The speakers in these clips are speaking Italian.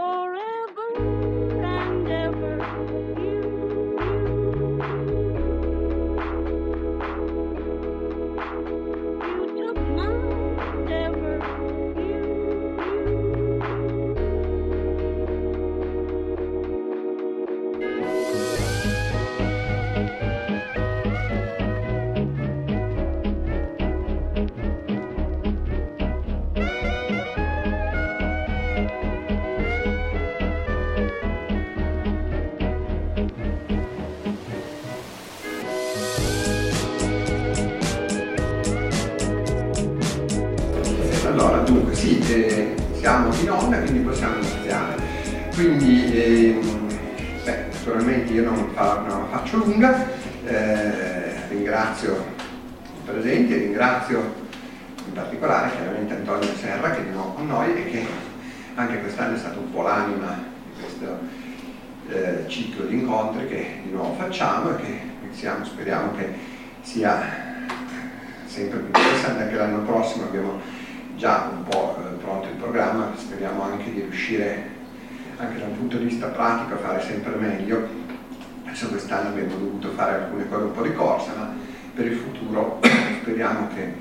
Forever eh, siamo in onda, quindi possiamo iniziare. Quindi, ehm, beh, naturalmente io non, fa- non la faccio lunga, eh, ringrazio i presenti ringrazio in particolare chiaramente Antonio Serra che è di nuovo con noi e che anche quest'anno è stato un po' l'anima di questo eh, ciclo di incontri che di nuovo facciamo e che iniziamo, speriamo che sia sempre più interessante anche l'anno prossimo abbiamo già un po' pronto il programma, speriamo anche di riuscire anche da un punto di vista pratico a fare sempre meglio. Adesso quest'anno abbiamo dovuto fare alcune cose un po' di corsa, ma per il futuro speriamo che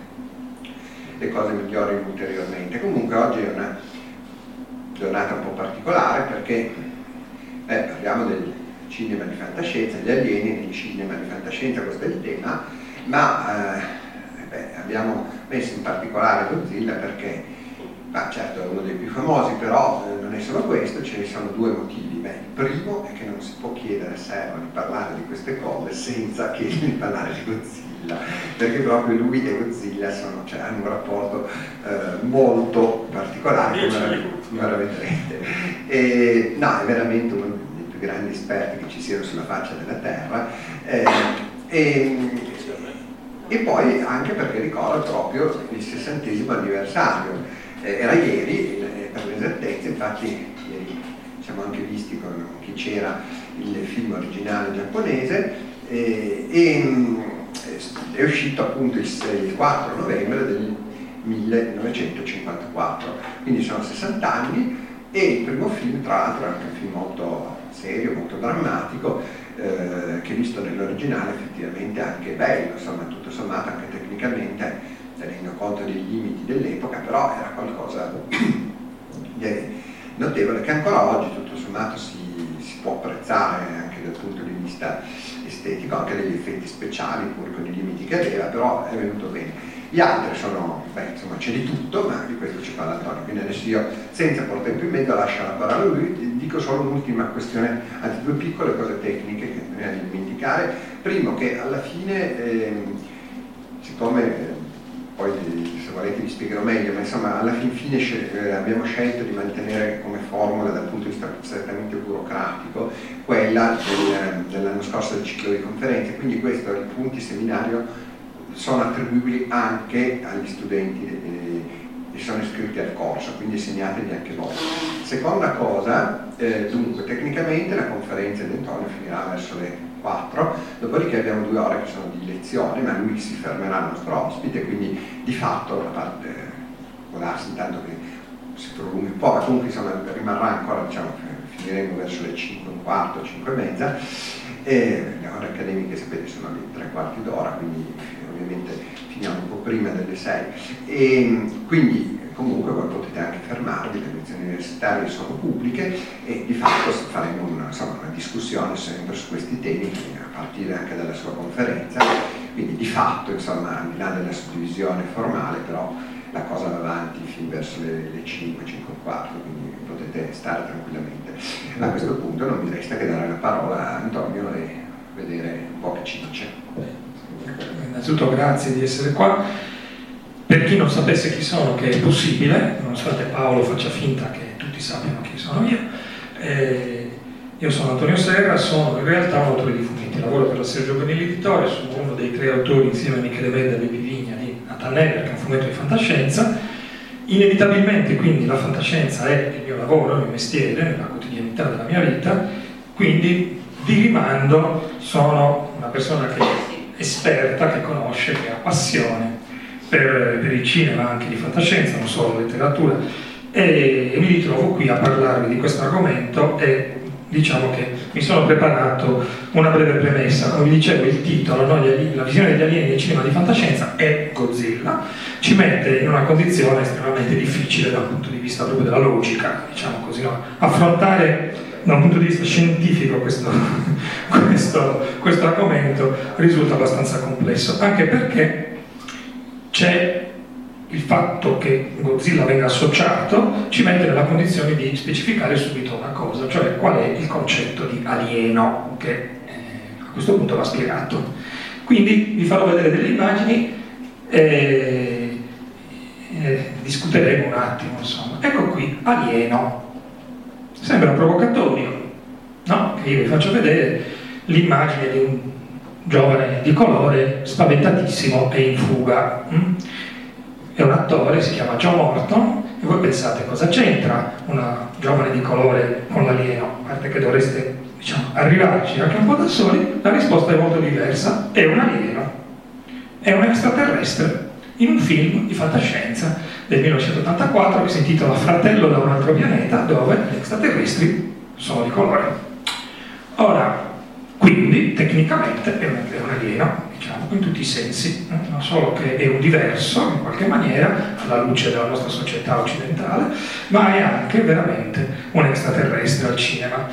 le cose migliorino ulteriormente. Comunque oggi è una giornata un po' particolare perché eh, parliamo del cinema di fantascienza, gli alieni nel cinema di fantascienza, questo è il tema, ma eh, beh, abbiamo messo in particolare Godzilla perché, ma certo è uno dei più famosi, però eh, non è solo questo, ce ne sono due motivi. Beh, il primo è che non si può chiedere a Serra di parlare di queste cose senza chiedergli di parlare di Godzilla, perché proprio lui e Godzilla sono, cioè, hanno un rapporto eh, molto particolare, come la, come la vedrete. E, no, è veramente uno dei più grandi esperti che ci siano sulla faccia della Terra. Eh, e, e poi anche perché ricorda proprio il sessantesimo anniversario. Eh, era ieri, eh, per l'esattezza, infatti ieri siamo anche visti con chi c'era il film originale giapponese eh, e mh, è uscito appunto il, 6 il 4 novembre del 1954, quindi sono 60 anni e il primo film tra l'altro è anche un film molto serio, molto drammatico, eh, che visto nell'originale effettivamente è anche bello, insomma tutto sommato anche tecnicamente tenendo conto dei limiti dell'epoca, però era qualcosa di notevole che ancora oggi tutto sommato si, si può apprezzare anche dal punto di vista estetico, anche degli effetti speciali pur con i limiti che aveva, però è venuto bene. Gli altri sono, beh, insomma c'è di tutto, ma di questo ci parla Antonio, quindi adesso io senza portare più in mezzo lascio la parola a lui, dico solo un'ultima questione, anzi due piccole cose tecniche che bisogna dimenticare. Primo che alla fine, ehm, siccome eh, poi se volete vi spiegherò meglio, ma insomma alla fin fine eh, abbiamo scelto di mantenere come formula dal punto di vista strettamente burocratico quella del, dell'anno scorso del ciclo di conferenze, quindi questo, i punti seminario sono attribuibili anche agli studenti eh, che sono iscritti al corso, quindi segnategli anche voi. Seconda cosa, eh, dunque tecnicamente la conferenza di Antonio finirà verso le 4, dopodiché abbiamo due ore che sono di lezione, ma lui si fermerà il nostro ospite, quindi di fatto la parte, può darsi intanto che si prolunghi un po', ma comunque insomma, rimarrà ancora, diciamo, finiremo verso le 5 e un quarto, 5 e mezza, e le ore accademiche sapete sono di tre quarti d'ora, quindi ovviamente finiamo un po' prima delle 6. E quindi comunque voi potete anche fermarvi, le lezioni universitarie sono pubbliche e di fatto faremo una, insomma, una discussione sempre su questi temi a partire anche dalla sua conferenza, quindi di fatto insomma al di là della suddivisione formale però la cosa va avanti fin verso le, le 5, 5 e quarto, quindi potete stare tranquillamente. A questo punto non mi resta che dare la parola a Antonio e vedere un po' che ci dice. Innanzitutto grazie di essere qua. Per chi non sapesse chi sono, che è possibile, nonostante Paolo faccia finta che tutti sappiano chi sono io, eh, io sono Antonio Serra, sono in realtà un autore di fumetti, lavoro per la Sergio Benelli Editore, sono uno dei tre autori insieme a Michele Medda e Bepi Vigna di Nathan Never, che è un fumetto di fantascienza. Inevitabilmente quindi la fantascienza è il mio lavoro, il mio mestiere, la quotidianità della mia vita, quindi di rimando sono una persona che è esperta, che conosce, che ha passione per, per il cinema anche di fantascienza, non solo letteratura, e, mi ritrovo qui a parlarvi di questo argomento e diciamo che mi sono preparato una breve premessa, come vi dicevo il titolo, no? la visione degli alieni nel cinema di fantascienza è Godzilla, ci mette in una condizione estremamente difficile dal punto di vista proprio della logica, diciamo così, no? affrontare da un punto di vista scientifico questo, questo, questo argomento risulta abbastanza complesso, anche perché c'è il fatto che Godzilla venga associato ci mette nella condizione di specificare subito una cosa, cioè qual è il concetto di alieno, che eh, a questo punto va spiegato. Quindi vi farò vedere delle immagini e, e discuteremo un attimo, insomma. Ecco qui, alieno. Sembra provocatorio, no? Che io vi faccio vedere l'immagine di un giovane di colore spaventatissimo e in fuga. Mm? È un attore, si chiama John Morton, e voi pensate cosa c'entra una giovane di colore con l'alieno? A parte che dovreste diciamo, arrivarci anche un po' da soli, la risposta è molto diversa, è un alieno, è un extraterrestre in un film di fantascienza del 1984 che si intitola Fratello da un altro pianeta, dove gli extraterrestri sono di colore. Ora, quindi tecnicamente è un, alieno, diciamo, in tutti i sensi, eh? non solo che è un diverso in qualche maniera, alla luce della nostra società occidentale, ma è anche veramente un extraterrestre al cinema.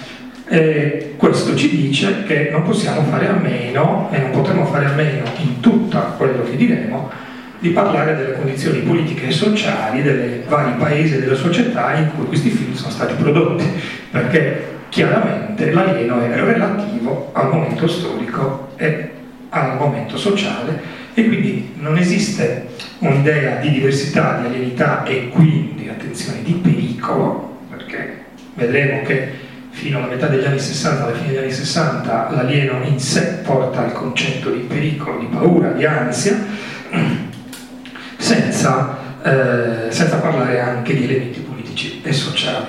E questo ci dice che non possiamo fare a meno, e non potremo fare a meno in tutto quello che diremo, di parlare delle condizioni politiche e sociali dei vari paesi e delle società in cui questi film sono stati prodotti, perché chiaramente l'alieno è relativo al momento storico e al momento sociale e quindi non esiste un'idea di diversità, di alienità e quindi, attenzione, di pericolo, perché vedremo che fino alla metà degli anni 60, alla fine degli anni 60, l'alieno in sé porta al concetto di pericolo, di paura, di ansia, senza, eh, senza parlare anche di elementi politici e sociali.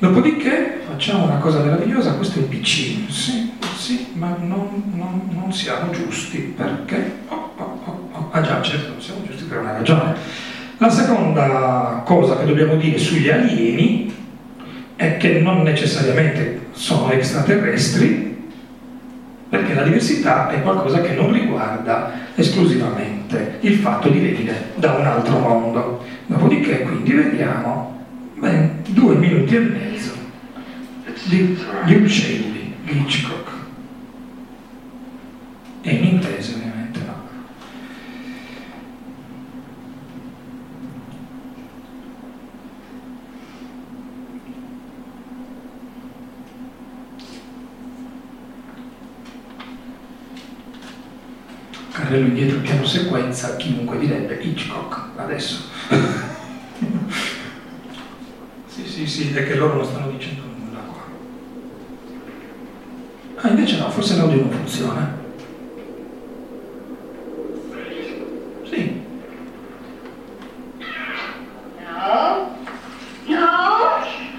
Dopodiché facciamo una cosa meravigliosa, questo è il PC, sì, sì, ma non, non, non siamo giusti perché... Oh, oh, oh, oh, ah già, certo, non siamo giusti per una ragione. La seconda cosa che dobbiamo dire sugli alieni è che non necessariamente sono extraterrestri, perché la diversità è qualcosa che non riguarda esclusivamente il fatto di venire da un altro mondo. Dopodiché quindi vediamo ben due minuti e mezzo di uccelli di Hitchcock. E in inglese ovviamente no. Carrello indietro piano sequenza, chiunque direbbe Hitchcock adesso. Sì, sì, sì, è che loro non stanno dicendo. Ah, invece no, forse l'audio non funziona. Sì. No. No.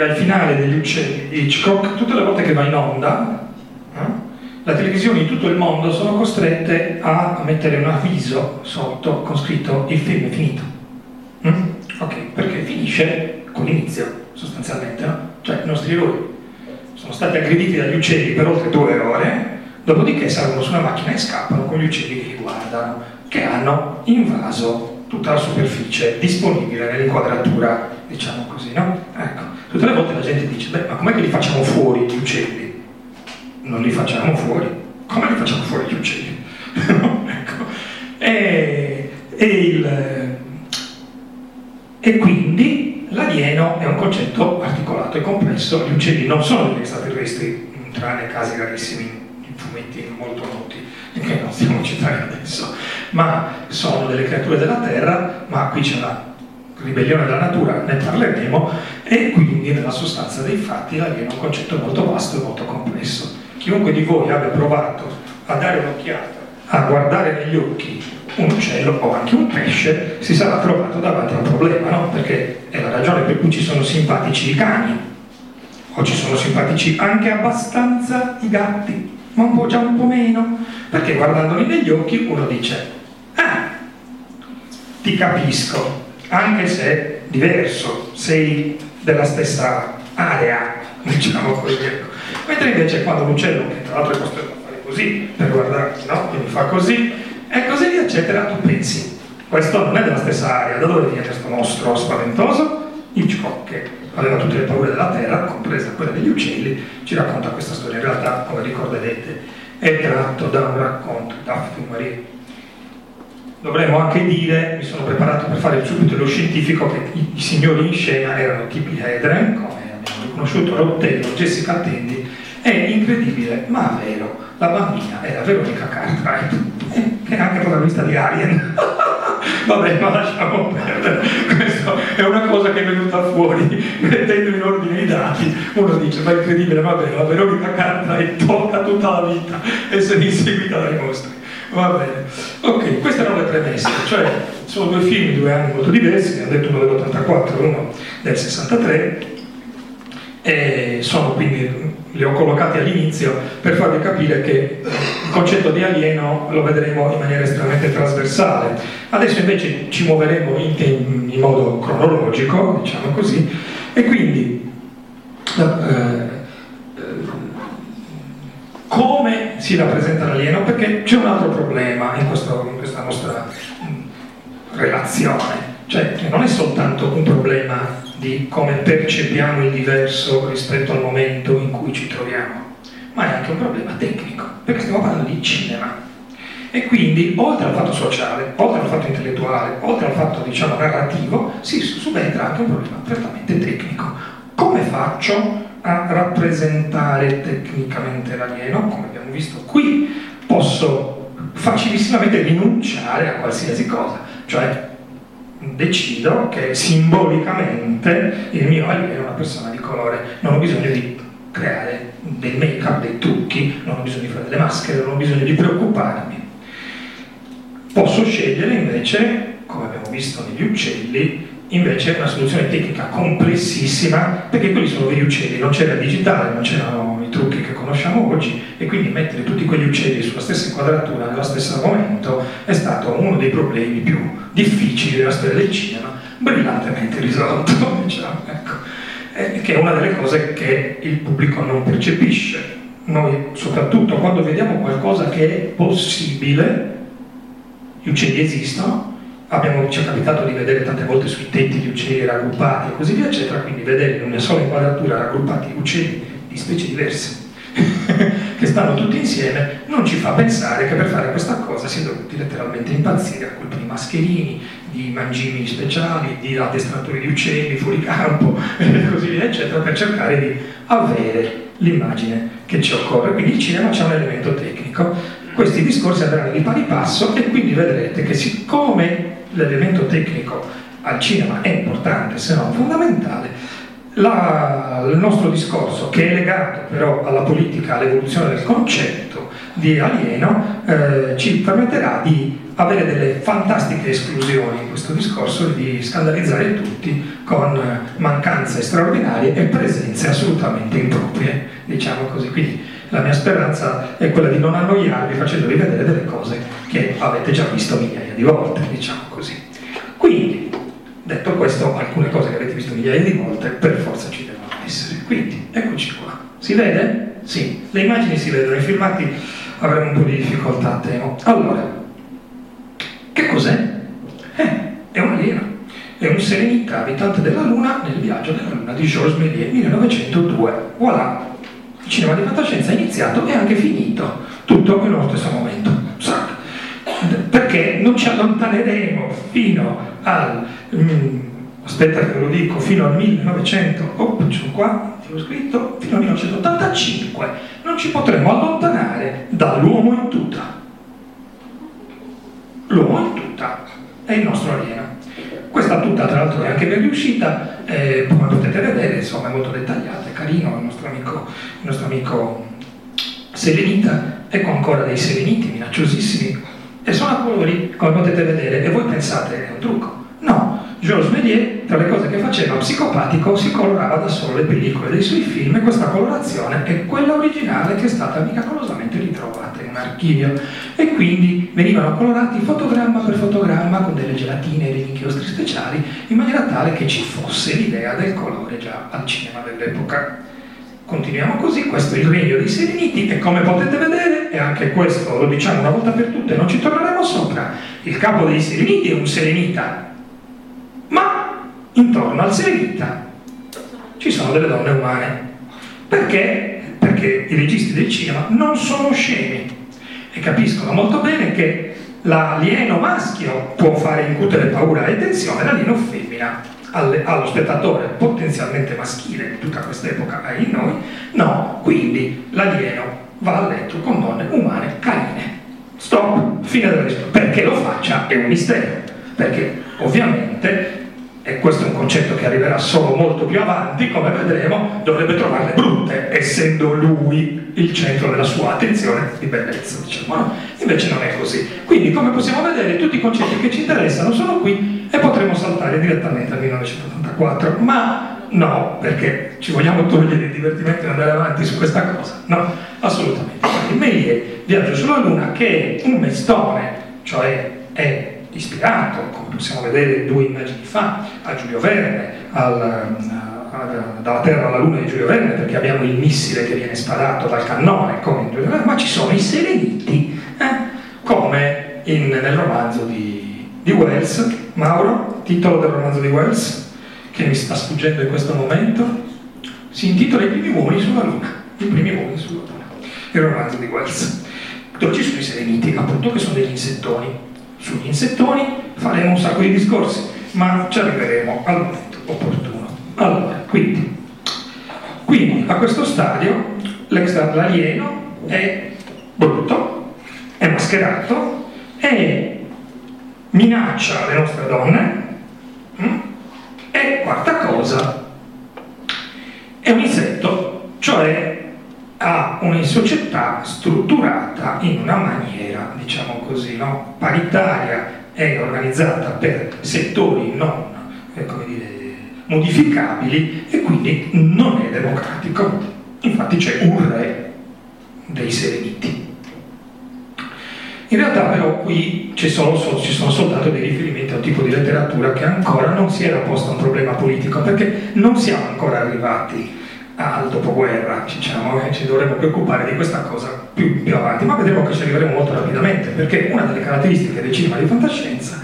Era il finale degli uccelli di Hitchcock. Tutte le volte che va in onda, eh, la televisione in tutto il mondo sono costrette a mettere un avviso sotto con scritto il film è finito. Mm? Ok, perché finisce con l'inizio, sostanzialmente, no? Cioè i nostri eroi sono stati aggrediti dagli uccelli per oltre due ore, dopodiché salgono su una macchina e scappano con gli uccelli che li guardano, che hanno invaso tutta la superficie disponibile nell'inquadratura, diciamo così, no? Ecco, tutte le volte la gente dice, beh, ma com'è che li facciamo fuori gli uccelli? Non li facciamo fuori. Come li facciamo fuori gli uccelli? ecco. E, il, e quindi l'alieno è un concetto articolato e complesso, gli uccelli non sono degli extraterrestri, tranne casi rarissimi in fumetti molto noti, che non stiamo citando adesso, ma sono delle creature della Terra, ma qui c'è una ribellione della natura, ne parleremo, e quindi nella sostanza dei fatti l'alieno è un concetto molto vasto e molto complesso. Chiunque di voi abbia provato a dare un'occhiata, a guardare negli occhi un uccello o anche un pesce, si sarà trovato davanti a un problema, no? Perché è la ragione per cui ci sono simpatici i cani, o ci sono simpatici anche abbastanza i gatti, ma un po' già un po' meno, perché guardandoli negli occhi uno dice, ah, ti capisco, anche se diverso, sei della stessa area, diciamo così. ecco. Mentre invece quando l'uccello, che tra l'altro è costretto a fare così, per guardare, no? Quindi fa così, e così via, eccetera, tu pensi, questo non è della stessa area, da dove viene questo mostro spaventoso? Hitchcock, che aveva tutte le paure della terra, compresa quella degli uccelli, ci racconta questa storia. In realtà, come ricorderete, è tratto da un racconto di Daphne Marie. Dovremmo anche dire, mi sono preparato per fare subito lo scientifico, che i, i signori in scena erano Tippi Hedren, come abbiamo riconosciuto, Rottello, Jessica Tendi, e incredibile, ma vero, la bambina era Veronica Cartwright, eh, che è anche protagonista di Alien. Vabbè, ma lasciamo perdere, questa è una cosa che è venuta fuori mettendo in ordine i dati. Uno dice, ma è incredibile, vero, la Veronica Cartwright tocca tutta la vita essere inseguita dai mostri. Va bene. Ok, queste erano le premesse, cioè sono due film di due anni molto diversi, abbiamo detto uno dell'84 e uno del 63, e sono quindi, li ho collocati all'inizio per farvi capire che il concetto di alieno lo vedremo in maniera estremamente trasversale. Adesso invece ci muoveremo in, in- modo cronologico, diciamo così, e quindi eh, come si rappresenta l'alieno? Perché c'è un altro problema in, questo- in questa nostra mh, relazione, cioè non è soltanto un problema di come percepiamo il diverso rispetto al momento in cui ci troviamo, ma è anche un problema tecnico, perché stiamo parlando di cinema. E quindi, oltre al fatto sociale, oltre al fatto intellettuale, oltre al fatto, diciamo, narrativo, si subentra anche un problema prettamente tecnico. Come faccio a rappresentare tecnicamente l'alieno? Come abbiamo visto qui, posso facilissimamente rinunciare a qualsiasi cosa, cioè decido che simbolicamente il mio alieno è una persona di colore, non ho bisogno di creare del make-up, dei trucchi, non ho bisogno di fare delle maschere, non ho bisogno di preoccuparmi. Posso scegliere invece, come abbiamo visto negli uccelli, invece una soluzione tecnica complessissima, perché quelli sono degli uccelli, non c'era digitale, non c'erano trucchi che conosciamo oggi, e quindi mettere tutti quegli uccelli sulla stessa inquadratura nello stesso momento è stato uno dei problemi più difficili della storia del cinema, brillantemente risolto, diciamo, ecco. eh, che è una delle cose che il pubblico non percepisce. Noi, soprattutto quando vediamo qualcosa che è possibile, gli uccelli esistono, abbiamo, ci è capitato di vedere tante volte sui tetti gli uccelli raggruppati e così via, eccetera, quindi vedere in una sola inquadratura raggruppati uccelli di specie diverse che stanno tutti insieme non ci fa pensare che per fare questa cosa si è dovuti letteralmente impazzire a colpi di mascherini, di mangimi speciali, di addestratori di uccelli fuori campo e così via, eccetera, per cercare di avere l'immagine che ci occorre. Quindi il cinema c'è un elemento tecnico. Questi discorsi andranno di pari passo e quindi vedrete che siccome l'elemento tecnico al cinema è importante, se non fondamentale, la, il nostro discorso, che è legato però alla politica, all'evoluzione del concetto di alieno, eh, ci permetterà di avere delle fantastiche esclusioni in questo discorso e di scandalizzare tutti con mancanze straordinarie e presenze assolutamente improprie, diciamo così. Quindi la mia speranza è quella di non annoiarvi facendovi vedere delle cose che avete già visto migliaia di volte, diciamo così. Detto questo, alcune cose che avete visto migliaia di volte per forza ci devono essere. Quindi, eccoci qua. Si vede? Sì, le immagini si vedono, i filmati avremo un po' di difficoltà, temo. Allora, che cos'è? Eh, è un alieno. È un serenità abitante della Luna nel viaggio della Luna di Georges Méliès 1902. Voilà, il cinema di fantascienza è iniziato e anche finito, tutto nello stesso momento. Sac. Perché non ci allontaneremo fino al, mm, aspetta che lo dico, fino al 1900, oh, qua, l'ho scritto, fino al 1985, non ci potremo allontanare dall'uomo in tuta. L'uomo in tuta è il nostro alieno. Questa tuta tra l'altro è anche ben riuscita, eh, come potete vedere, insomma è molto dettagliata, è carino il nostro amico, il nostro amico selenita, ecco ancora dei seleniti minacciosissimi e sono a colori, come potete vedere, e voi pensate è un trucco. No, Georges Méliès, tra le cose che faceva psicopatico, si colorava da solo le pellicole dei suoi film e questa colorazione è quella originale che è stata miracolosamente ritrovata in un archivio e quindi venivano colorati fotogramma per fotogramma con delle gelatine e degli inchiostri speciali in maniera tale che ci fosse l'idea del colore già al cinema dell'epoca. Continuiamo così, questo è il regno dei Sereniti e come potete vedere, e anche questo lo diciamo una volta per tutte, non ci torneremo sopra, il capo dei Sereniti è un Serenita, ma intorno al Serenita ci sono delle donne umane. Perché? Perché i registi del cinema non sono scemi e capiscono molto bene che l'alieno maschio può fare incutere paura e tensione, l'alieno femmina alle, allo spettatore potenzialmente maschile di tutta questa epoca e in noi, no, quindi l'alieno va a letto con donne umane carine. Stop, fine della risposta. Perché lo faccia è un mistero, perché ovviamente e questo è un concetto che arriverà solo molto più avanti, come vedremo, dovrebbe trovarle brutte, essendo lui il centro della sua attenzione di bellezza, diciamo, no? Invece non è così. Quindi, come possiamo vedere, tutti i concetti che ci interessano sono qui e potremo saltare direttamente al 1984, ma no, perché ci vogliamo togliere il divertimento e andare avanti su questa cosa? No, assolutamente. Quindi Méliès, Viaggio sulla Luna, che è un mestone, cioè è ispirato, come possiamo vedere due immagini fa, a Giulio Verne, al, dalla Terra alla Luna di Giulio Verne, perché abbiamo il missile che viene sparato dal cannone, come in Giulio Verne, ma ci sono i sereniti, eh, come in, nel romanzo di, di Wells. Mauro, titolo del romanzo di Wells, che mi sta sfuggendo in questo momento, si intitola I primi uomini sulla Luna. I primi uomini sulla Luna, il romanzo di Wells, dove ci sono i sereniti, appunto, che sono degli insettoni sugli insettoni faremo un sacco di discorsi, ma ci arriveremo al momento opportuno. Allora, quindi, quindi a questo stadio l'alieno è brutto, è mascherato e minaccia le nostre donne cosa? È un insetto, cioè ha una società strutturata in una maniera, diciamo così, no? paritaria, è organizzata per settori non eh, dire, modificabili e quindi non è democratico. Infatti c'è un re dei Sereniti. In realtà però qui ci sono, ci sono, soltanto dei riferimenti a un tipo di letteratura che ancora non si era posto un problema politico, perché non siamo ancora arrivati al dopoguerra, diciamo, e ci dovremmo preoccupare di questa cosa più, più avanti, ma vedremo che ci arriveremo molto rapidamente, perché una delle caratteristiche del cinema di fantascienza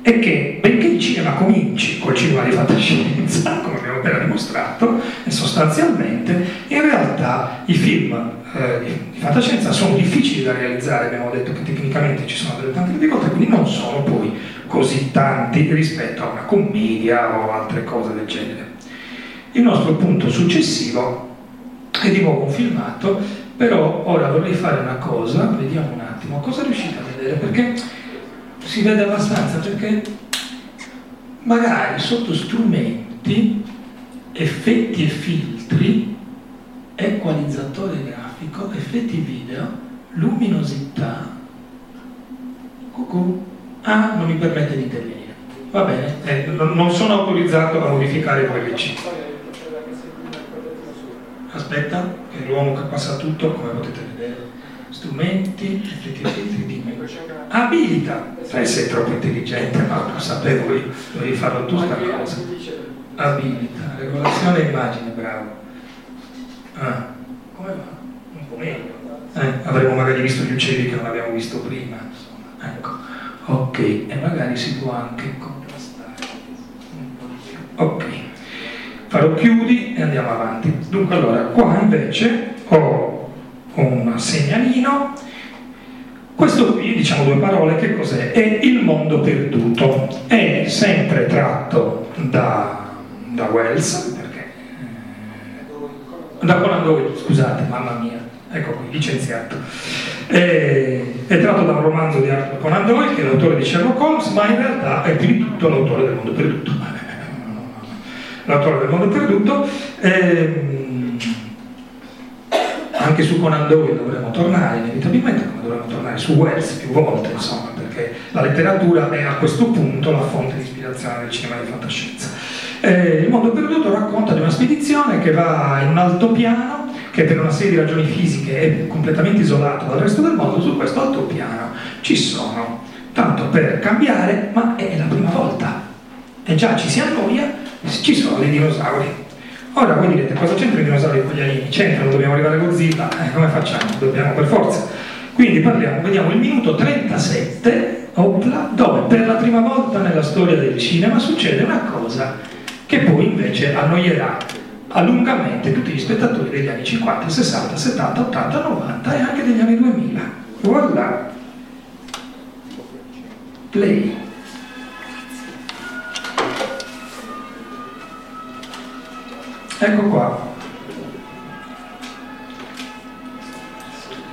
è che benché il cinema cominci col cinema di fantascienza, come abbiamo appena dimostrato, sostanzialmente, in realtà i film eh, di, fantascienza sono difficili da realizzare, abbiamo detto che tecnicamente ci sono delle tante difficoltà, quindi non sono poi così tanti rispetto a una commedia o altre cose del genere. Il nostro punto successivo è di nuovo un filmato, però ora vorrei fare una cosa, vediamo un attimo, cosa riuscite a vedere? Perché si vede abbastanza perché magari sotto strumenti, effetti e filtri, equalizzatore grafico, effetti video, luminosità, cucù, ah, non mi permette di intervenire. Va bene, eh, non sono autorizzato a modificare quel VLC. Aspetta, che è l'uomo che passa tutto, come potete vedere strumenti, abilita. Eh, sei troppo intelligente, ma lo sapevo io, dovevi farlo tu sta cosa. Abilita, regolazione immagine, bravo. Ah, come va? Un po' meglio. Eh, avremmo magari visto gli uccelli che non abbiamo visto prima, insomma. Ecco, ok, e magari si può anche contrastare un po' di più. Ok, farò chiudi e andiamo avanti. Dunque allora, qua invece ho un segnalino. Questo qui, diciamo due parole, che cos'è? È il mondo perduto. È sempre tratto da, da Wells, perché... Da Conan Doyle, scusate, mamma mia, ecco qui, licenziato. È, è tratto da un romanzo di Arthur Conan Doyle, che è l'autore di Sherlock Holmes, ma in realtà è più di tutto l'autore del mondo perduto. L'autore del mondo perduto. Eh, anche su Conan Doyle dovremmo tornare inevitabilmente, come dovremmo tornare su Wells più volte, insomma, perché la letteratura è a questo punto la fonte di ispirazione del cinema di fantascienza. Eh, il mondo perduto racconta di una spedizione che va in un altopiano, che per una serie di ragioni fisiche è completamente isolato dal resto del mondo, su questo altopiano ci sono, tanto per cambiare, ma è la prima volta. E già ci si annoia, ci sono dei dinosauri Ora voi direte cosa c'entra i dinosauri con gli alieni? C'entrano, dobbiamo arrivare a Godzilla, eh, come facciamo? Dobbiamo per forza. Quindi parliamo, vediamo il minuto 37, opla, dove per la prima volta nella storia del cinema succede una cosa che poi invece annoierà lungamente tutti gli spettatori degli anni 50, 60, 70, 80, 90 e anche degli anni 2000. Voilà. Play. Ecco qua.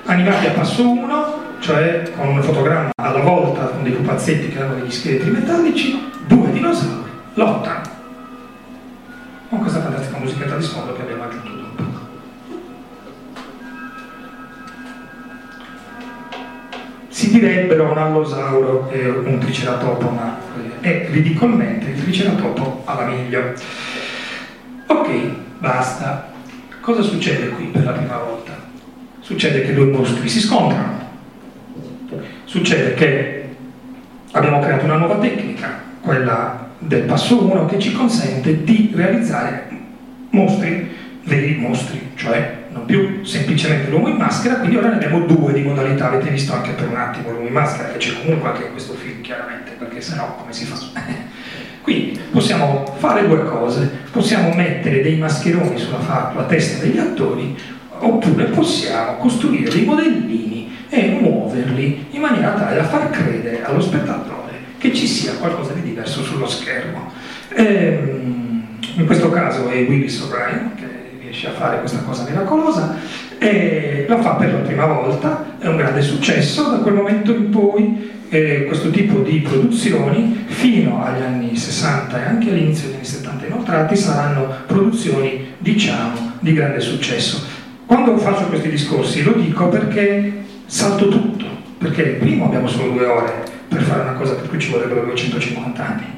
Animati a passo 1, cioè con un fotogramma alla volta con dei pupazzetti che hanno degli scheletri metallici, due dinosauri lottano. Con questa fantastica musichetta di sfondo che abbiamo aggiunto dopo. Si direbbero un allosauro e un triceratopo, ma è ridicolmente il triceratopo alla migliore. Ok, basta. Cosa succede qui per la prima volta? Succede che due mostri si scontrano. Succede che abbiamo creato una nuova tecnica, quella del passo 1, che ci consente di realizzare mostri, veri mostri, cioè non più semplicemente l'uomo in maschera, quindi ora ne abbiamo due di modalità, avete visto anche per un attimo l'uomo in maschera, che c'è comunque anche in questo film chiaramente, perché sennò come si fa? Quindi possiamo fare due cose, possiamo mettere dei mascheroni sulla, sulla testa degli attori oppure possiamo costruire dei modellini e muoverli in maniera tale da far credere allo spettatore che ci sia qualcosa di diverso sullo schermo. Ehm, in questo caso è Willis O'Brien che riesce a fare questa cosa miracolosa e la fa per la prima volta è un grande successo, da quel momento in poi eh, questo tipo di produzioni fino agli anni 60 e anche all'inizio degli anni 70 inoltrati saranno produzioni diciamo di grande successo. Quando faccio questi discorsi lo dico perché salto tutto, perché primo abbiamo solo due ore per fare una cosa per cui ci vorrebbero 250 anni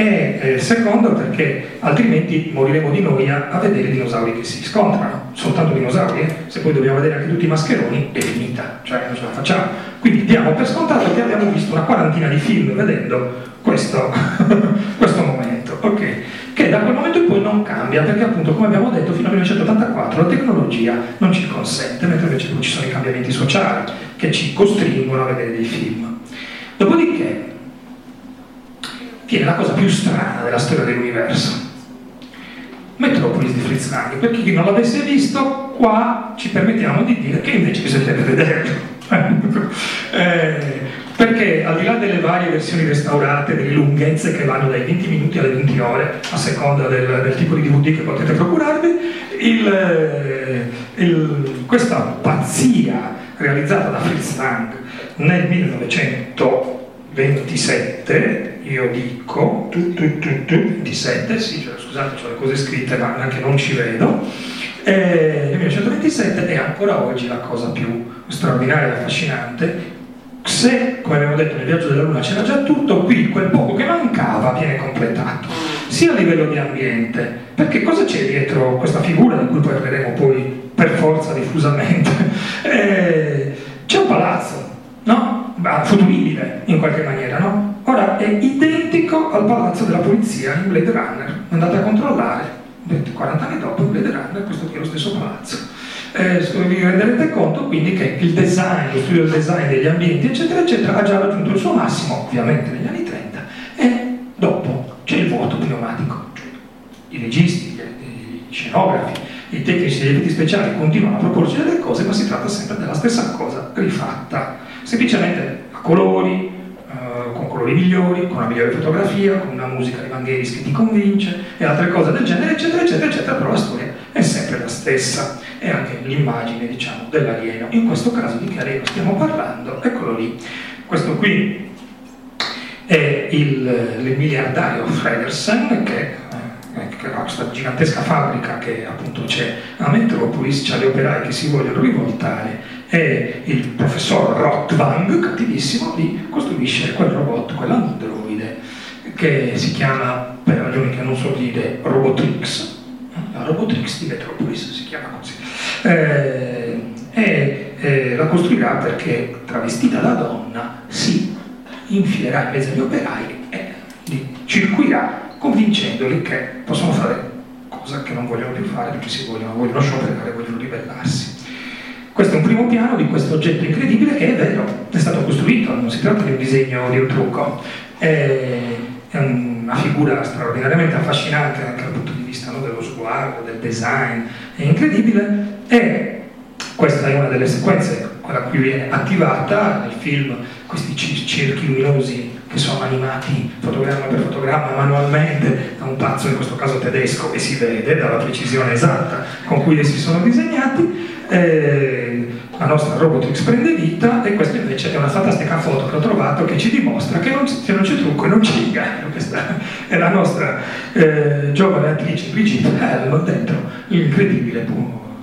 e eh, secondo perché altrimenti moriremo di noia a vedere i dinosauri che si scontrano, soltanto dinosauri, eh? se poi dobbiamo vedere anche tutti i mascheroni è finita, cioè non ce la facciamo. Quindi diamo per scontato che abbiamo visto una quarantina di film vedendo questo, questo momento, ok? Che da quel momento in poi non cambia, perché appunto come abbiamo detto fino al 1984 la tecnologia non ci consente, mentre invece ci sono i cambiamenti sociali che ci costringono a vedere dei film. Dopodiché viene la cosa più strana della storia dell'universo. Metropolis di Fritz Lang, per chi non l'avesse visto, qua ci permettiamo di dire che invece bisognerebbe vederlo. eh, perché al di là delle varie versioni restaurate, delle lunghezze che vanno dai 20 minuti alle 20 ore, a seconda del, del tipo di DVD che potete procurarvi, il, eh, il, questa pazzia realizzata da Fritz Lang nel 1927 io dico, tu, tu, tu, 27, sì, cioè, scusate, ho le cose scritte ma anche non ci vedo, eh, nel 1927 è ancora oggi la cosa più straordinaria e affascinante. Se, come abbiamo detto nel viaggio della Luna c'era già tutto, qui quel poco che mancava viene completato, sia a livello di ambiente, perché cosa c'è dietro questa figura di cui parleremo poi per forza diffusamente? Eh, c'è un palazzo, no? Futuribile in qualche maniera, no? Ora è identico al palazzo della polizia in Blade Runner. Andate a controllare, 40 anni dopo in Blade Runner questo qui è lo stesso palazzo. Eh, vi renderete conto quindi che il design, lo studio del design degli ambienti, eccetera, eccetera, ha già raggiunto il suo massimo, ovviamente negli anni 30, e dopo c'è il vuoto pneumatico. Cioè, I registi, gli, scenografi, i tecnici degli effetti speciali continuano a proporci delle cose, ma si tratta sempre della stessa cosa rifatta, semplicemente a colori, con colori migliori, con una migliore fotografia, con una musica di Vangelis che ti convince e altre cose del genere, eccetera, eccetera, eccetera, però la storia è sempre la stessa e anche l'immagine, diciamo, dell'alieno. In questo caso di che alieno stiamo parlando? Eccolo lì. Questo qui è il, il miliardario Fredersen che eh, questa gigantesca fabbrica che appunto c'è a Metropolis, c'ha gli operai che si vogliono rivoltare e il professor Rottwang, cattivissimo, lì costruisce quel robot, quell'androide, che si chiama, per ragioni che non so dire, Robotrix, la Robotrix di Metropolis si chiama così, eh, e eh, la costruirà perché travestita da donna si infilerà in mezzo agli operai e li circuirà convincendoli che possono fare cose che non vogliono più fare perché si vogliono, vogliono scioperare, vogliono ribellarsi. Questo è un primo piano di questo oggetto incredibile che è vero, è stato costruito, non si tratta di un disegno, di un trucco, è, una figura straordinariamente affascinante anche dal punto di vista no, dello sguardo, del design, è incredibile. E questa è una delle sequenze, quella a cui viene attivata nel film, questi cerchi luminosi che sono animati fotogramma per fotogramma manualmente da un pazzo, in questo caso tedesco, e si vede dalla precisione esatta con cui essi sono disegnati, eh, la nostra Robotrix prende vita e questa invece è una fantastica foto che ho trovato che ci dimostra che non, che non c'è trucco e non c'è inganno. Questa è la nostra eh, giovane attrice Brigitte Helm dentro l'incredibile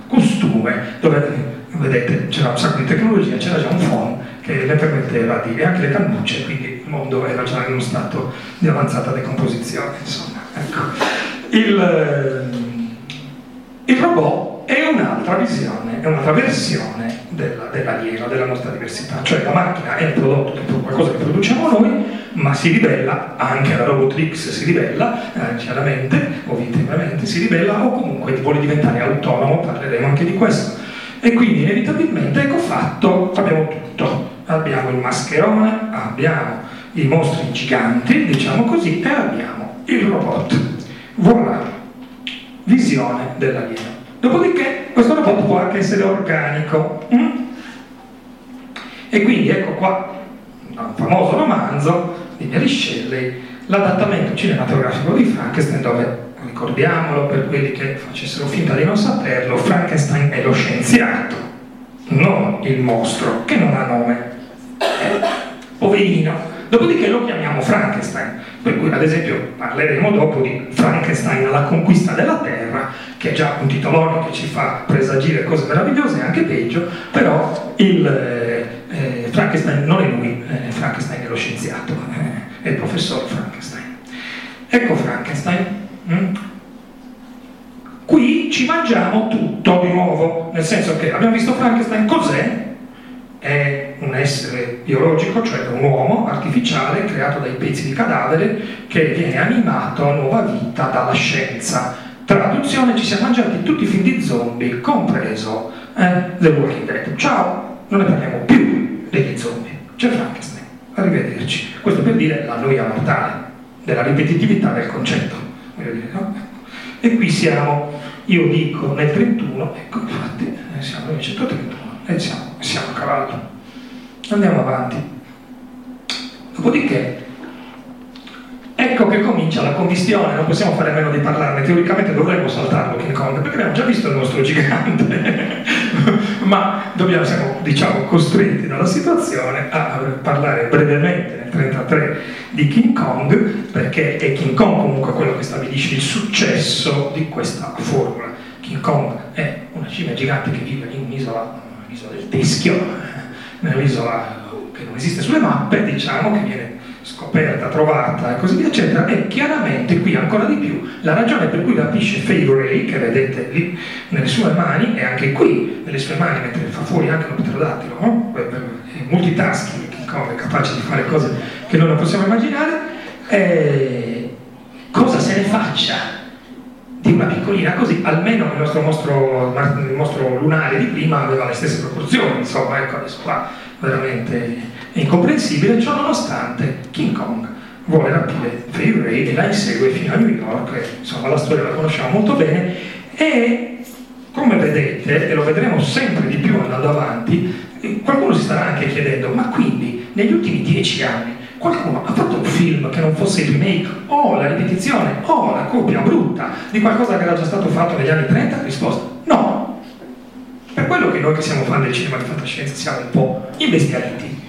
costume dove vedete c'era un sacco di tecnologia, c'era già un phone che le permetteva di, anche le cannucce, quindi mondo era già in uno stato di avanzata decomposizione. Insomma. Ecco. Il, eh, il robot è un'altra visione, è un'altra versione della, dell'alieno, della nostra diversità, cioè la macchina è un prodotto, è qualcosa che produciamo noi, ma si ribella, anche la Robotrix si ribella, eh, chiaramente, ovviamente si ribella, o comunque vuole diventare autonomo, parleremo anche di questo. E quindi inevitabilmente, ecco fatto, abbiamo tutto. Abbiamo il mascherone, abbiamo i mostri giganti, diciamo così, e abbiamo il robot. Voilà, visione dell'alieno. Dopodiché questo robot può anche essere organico. Mm? E quindi ecco qua un famoso romanzo di Mary Shelley, l'adattamento cinematografico di Frankenstein, dove, ricordiamolo per quelli che facessero finta di non saperlo, Frankenstein è lo scienziato. non il mostro, che non ha nome. Eh, poverino. Dopodiché lo chiamiamo Frankenstein, per cui ad esempio parleremo dopo di Frankenstein alla conquista della Terra, che è già un titolone che ci fa presagire cose meravigliose, anche peggio, però il, eh, eh, Frankenstein non è lui, eh, Frankenstein è lo scienziato, eh, è il professor Frankenstein. Ecco Frankenstein. Mm? Qui ci mangiamo tutto di nuovo, nel senso che abbiamo visto Frankenstein cos'è? È un essere biologico, cioè un uomo artificiale creato dai pezzi di cadavere che viene animato a nuova vita dalla scienza. Traduzione, ci siamo mangiati tutti i film di zombie, compreso eh, The Walking Dead. Ciao, non ne parliamo più degli zombie. C'è Frankenstein. Arrivederci. Questo per dire la noia mortale, della ripetitività del concetto. E qui siamo, io dico nel 31, ecco infatti eh, siamo nel 131 e siamo, siamo a cavallo. Andiamo avanti. Dopodiché, ecco che comincia la commistione, non possiamo fare a meno di parlarne, teoricamente dovremmo saltarlo King Kong, perché abbiamo già visto il nostro gigante, ma dobbiamo, siamo diciamo, costretti dalla situazione a parlare brevemente nel 33 di King Kong, perché è King Kong comunque quello che stabilisce il successo di questa formula. King Kong è una scimmia gigante che vive in un'isola, un'isola del teschio, nell'isola che non esiste sulle mappe, diciamo, che viene scoperta, trovata e così via, eccetera, e chiaramente qui ancora di più la ragione per cui rapisce Fay Ray, che vedete lì nelle sue mani, e anche qui nelle sue mani, mentre fa fuori anche un pterodattilo, no? multitasking, è capace di fare cose che non possiamo immaginare, eh, cosa se ne faccia di una piccolina così, almeno il nostro mostro, il mostro lunare di prima aveva le stesse proporzioni, insomma, ecco, adesso qua veramente incomprensibile, ciò nonostante King Kong vuole rapire Fay Ray e la insegue fino a New York, e, insomma la storia la conosciamo molto bene e come vedete, e lo vedremo sempre di più andando avanti, qualcuno si starà anche chiedendo, ma quindi negli ultimi dieci anni qualcuno ha fatto un film che non fosse il remake o la ripetizione o la copia brutta di qualcosa che era già stato fatto negli anni 30? Risposta, no. Per quello che noi che siamo fan del cinema di fantascienza siamo un po' imbestialiti,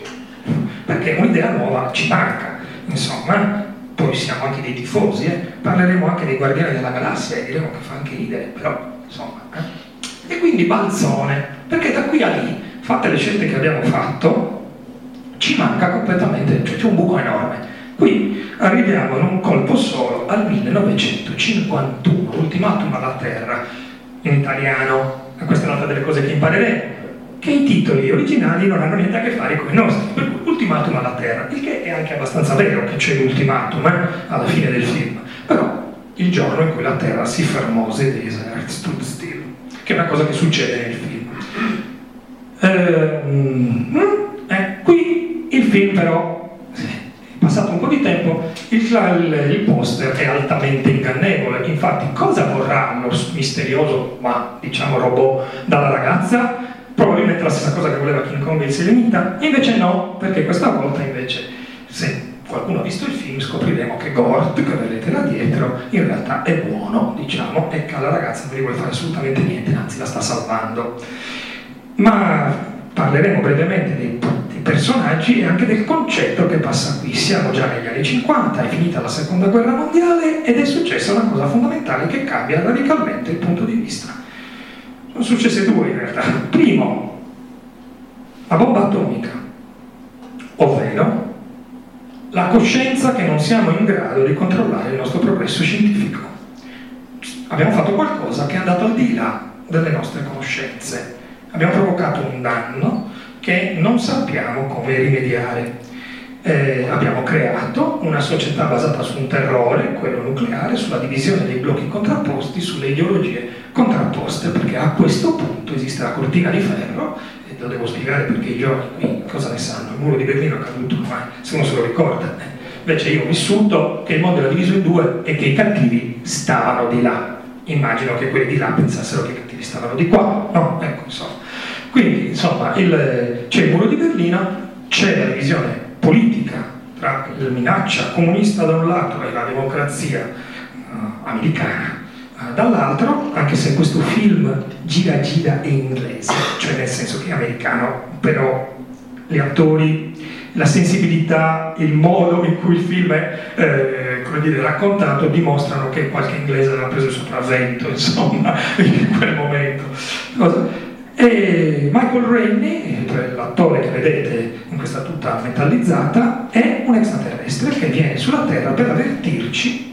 perché un'idea nuova ci manca, insomma, poi siamo anche dei tifosi, eh? parleremo anche dei Guardiani della Galassia e diremo che fa anche ridere, però insomma. Eh? E quindi balzone, perché da qui a lì, fatte le scelte che abbiamo fatto, ci manca completamente, cioè c'è un buco enorme. Qui arriviamo in un colpo solo al 1951, ultimatum alla Terra, in italiano, questa è un'altra delle cose che impareremo, che i titoli originali non hanno niente a che fare con i nostri, per cui ultimatum alla Terra, il che è anche abbastanza vero che c'è l'ultimatum eh, alla fine del film, però il giorno in cui la Terra si fermò, the desert stood still, che è una cosa che succede nel film. Ehm, eh, film però, passato un po' di tempo, il, il, il, poster è altamente ingannevole. Infatti, cosa vorrà lo misterioso, ma diciamo robot dalla ragazza? Probabilmente la stessa cosa che voleva King Kong e il Selenita, invece no, perché questa volta invece, se qualcuno ha visto il film, scopriremo che Gort, che vedete là dietro, in realtà è buono, diciamo, e che alla ragazza non gli vuole fare assolutamente niente, anzi la sta salvando. Ma parleremo brevemente dei personaggi e anche del concetto che passa qui. Siamo già negli anni 50, è finita la seconda guerra mondiale ed è successa una cosa fondamentale che cambia radicalmente il punto di vista. Sono successe due in realtà. Primo, la bomba atomica, ovvero la coscienza che non siamo in grado di controllare il nostro progresso scientifico. Abbiamo fatto qualcosa che è andato al di là delle nostre conoscenze. Abbiamo provocato un danno che non sappiamo come rimediare. Eh, abbiamo creato una società basata su un terrore, quello nucleare, sulla divisione dei blocchi contrapposti, sulle ideologie contrapposte, perché a questo punto esiste la cortina di ferro, e lo devo spiegare perché i giovani qui cosa ne sanno, il muro di Berlino è caduto ormai, se uno se lo ricorda. Invece io ho vissuto che il mondo era diviso in due e che i cattivi stavano di là. Immagino che quelli di là pensassero che i cattivi stavano di qua, no? Ecco, insomma. Quindi, insomma, il, c'è il muro di Berlino, c'è la divisione politica tra la minaccia comunista da un lato e la democrazia uh, americana eh, dall'altro, anche se questo film gira gira in inglese, cioè nel senso che è americano, però gli attori, la sensibilità, il modo in cui il film è eh, dire, raccontato dimostrano che qualche inglese aveva preso il sopravvento, insomma, in quel momento. E Michael Rainey, cioè l'attore che vedete in questa tuta metallizzata, è un extraterrestre che viene sulla Terra per avvertirci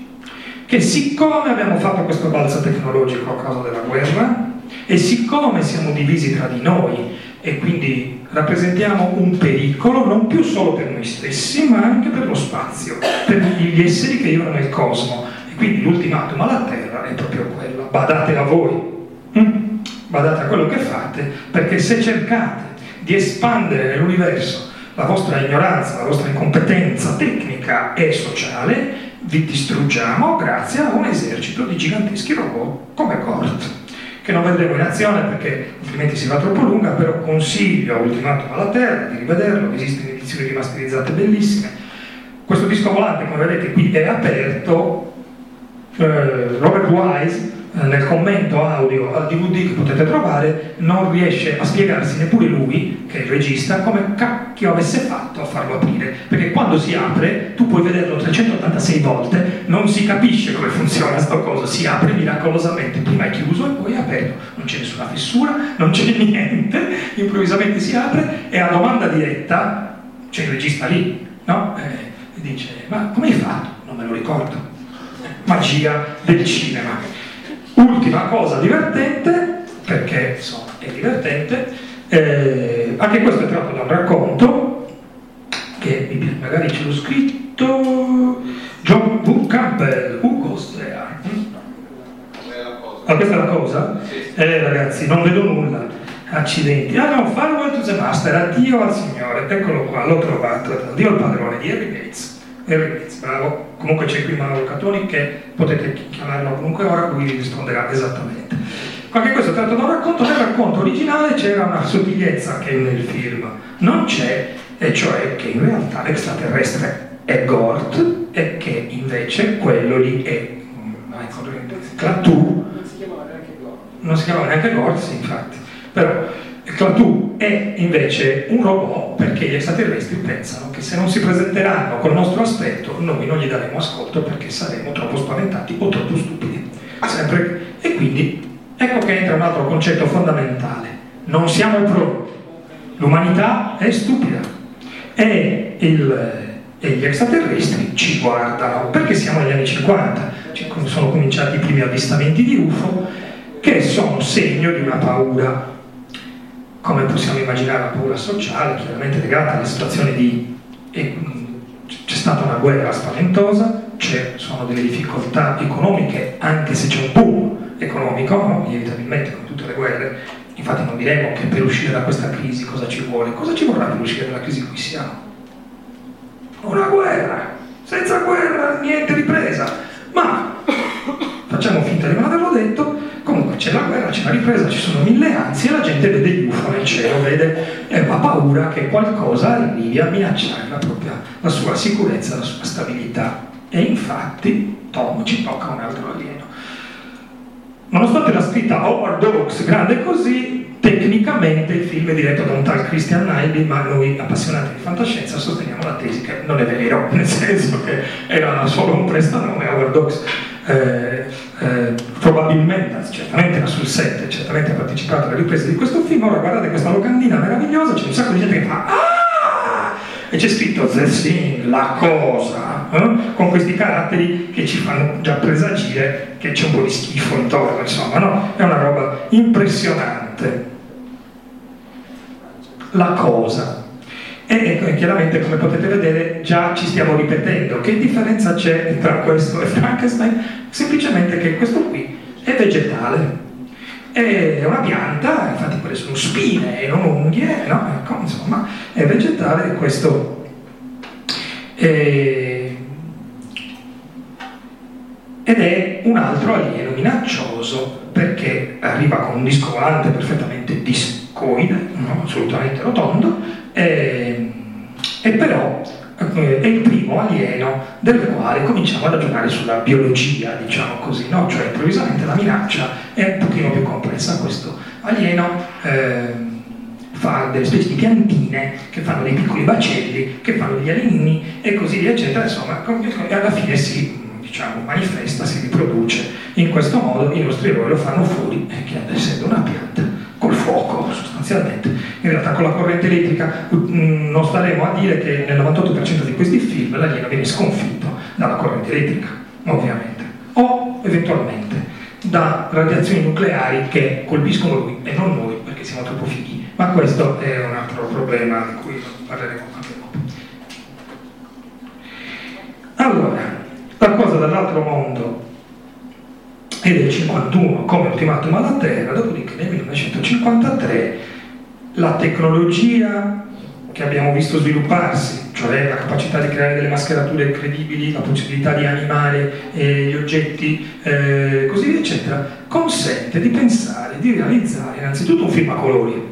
che siccome abbiamo fatto questo balzo tecnologico a causa della guerra e siccome siamo divisi tra di noi e quindi rappresentiamo un pericolo non più solo per noi stessi ma anche per lo spazio, per gli esseri che vivono nel cosmo e quindi l'ultimatum alla Terra è proprio quello, badate a voi. Mm? badate a quello che fate, perché se cercate di espandere nell'universo la vostra ignoranza, la vostra incompetenza tecnica e sociale, vi distruggiamo grazie a un esercito di giganteschi robot come Gort, che non vedremo in azione perché altrimenti si va troppo lunga, però consiglio Ultimatum alla Terra di rivederlo, esistono edizioni rimasterizzate bellissime. Questo disco volante, come vedete qui, è aperto. Eh, Robert Wise nel commento audio al DVD che potete trovare non riesce a spiegarsi neppure lui, che è il regista, come cacchio avesse fatto a farlo aprire, perché quando si apre tu puoi vederlo 386 volte, non si capisce come funziona sto cosa, si apre miracolosamente, prima è chiuso e poi è aperto, non c'è nessuna fessura, non c'è niente, improvvisamente si apre e a domanda diretta c'è il regista lì, no? E dice, ma come hai fatto? Non me lo ricordo. Magia del cinema. Ultima cosa divertente, perché insomma è divertente, eh, anche questo è tratto da un racconto che magari ce l'ho scritto John W. Campbell, Who Goes There? Ah, questa è la cosa? Eh ragazzi, non vedo nulla. Accidenti. Ah no, Farewell to the Master, addio al Signore. Eccolo qua, l'ho trovato. Addio al padrone di Harry Gates. Harry bravo. Comunque c'è qui Mauro Catoni che potete chiamarlo qualunque ora, lui vi risponderà esattamente. Anche questo è tratto da un racconto, nel racconto originale c'era una sottigliezza che nel film non c'è, e cioè che in realtà l'extraterrestre è Gort e che invece quello lì è Clatù. Non si chiamava neanche Gort. Non si chiamava neanche Gort, sì, infatti. Però Clatù è invece un robot perché gli extraterrestri pensano che se non si presenteranno col nostro aspetto noi non gli daremo ascolto perché saremo troppo spaventati o troppo stupidi. Sempre. E quindi ecco che entra un altro concetto fondamentale. Non siamo pronti. L'umanità è stupida. E, il, e gli extraterrestri ci guardano perché siamo negli anni 50. Sono cominciati i primi avvistamenti di UFO che sono segno di una paura come possiamo immaginare la paura sociale, chiaramente legata alla situazione di... c'è stata una guerra spaventosa, ci sono delle difficoltà economiche, anche se c'è un boom economico, no? inevitabilmente come tutte le guerre, infatti non diremo che per uscire da questa crisi cosa ci vuole, cosa ci vorrà per uscire dalla crisi in cui siamo? Una guerra, senza guerra niente ripresa, ma facciamo finta di non averlo detto, comunque c'è la guerra, c'è la ripresa, ci sono mille ansie, la gente vede gli UFO nel cielo, vede e ha paura che qualcosa arrivi a minacciare la, propria, la sua sicurezza, la sua stabilità. E infatti Tom ci tocca un altro alieno. Nonostante la scritta Howard Hawks grande così, tecnicamente il film è diretto da un tal Christian Nyby, ma noi appassionati di fantascienza sosteniamo la tesi che non è vero, nel senso che era solo un prestanome Howard Hawks eh, eh, probabilmente, certamente era sul set, certamente ha partecipato alle riprese di questo film, ora guardate questa locandina meravigliosa, c'è un sacco di gente che fa ah! e c'è scritto The Thing, la cosa, eh? con questi caratteri che ci fanno già presagire che c'è un po' di schifo intorno, insomma, no? È una roba impressionante. La cosa, e chiaramente, come potete vedere, già ci stiamo ripetendo. Che differenza c'è tra questo e Frankenstein? Semplicemente che questo qui è vegetale. È una pianta, infatti quelle sono spine e non unghie, no? Ecco, insomma, è vegetale questo. E... Ed è un altro alieno minaccioso perché arriva con un disco volante perfettamente discoide, no? assolutamente rotondo, e, e però eh, è il primo alieno del quale cominciamo a ragionare sulla biologia, diciamo così, no? cioè improvvisamente la minaccia è un pochino più complessa. Questo alieno eh, fa delle specie di piantine che fanno dei piccoli bacelli, che fanno degli alieni e così via, eccetera, insomma, e alla fine si diciamo, manifesta, si riproduce. In questo modo i nostri eroi lo fanno fuori, eh, che essendo una pianta, col fuoco sostanzialmente. In realtà con la corrente elettrica mm, non staremo a dire che nel 98% di questi film l'alieno viene sconfitto dalla corrente elettrica, ovviamente, o eventualmente da radiazioni nucleari che colpiscono lui e non noi perché siamo troppo fighi. Ma questo è un altro problema di cui parleremo anche dopo. Allora, la cosa dall'altro mondo è del 51 come ultimatum alla Terra, dopodiché nel 1953 la tecnologia che abbiamo visto svilupparsi, cioè la capacità di creare delle mascherature credibili, la possibilità di animare eh, gli oggetti, eh, così via, eccetera, consente di pensare, di realizzare innanzitutto un film a colori,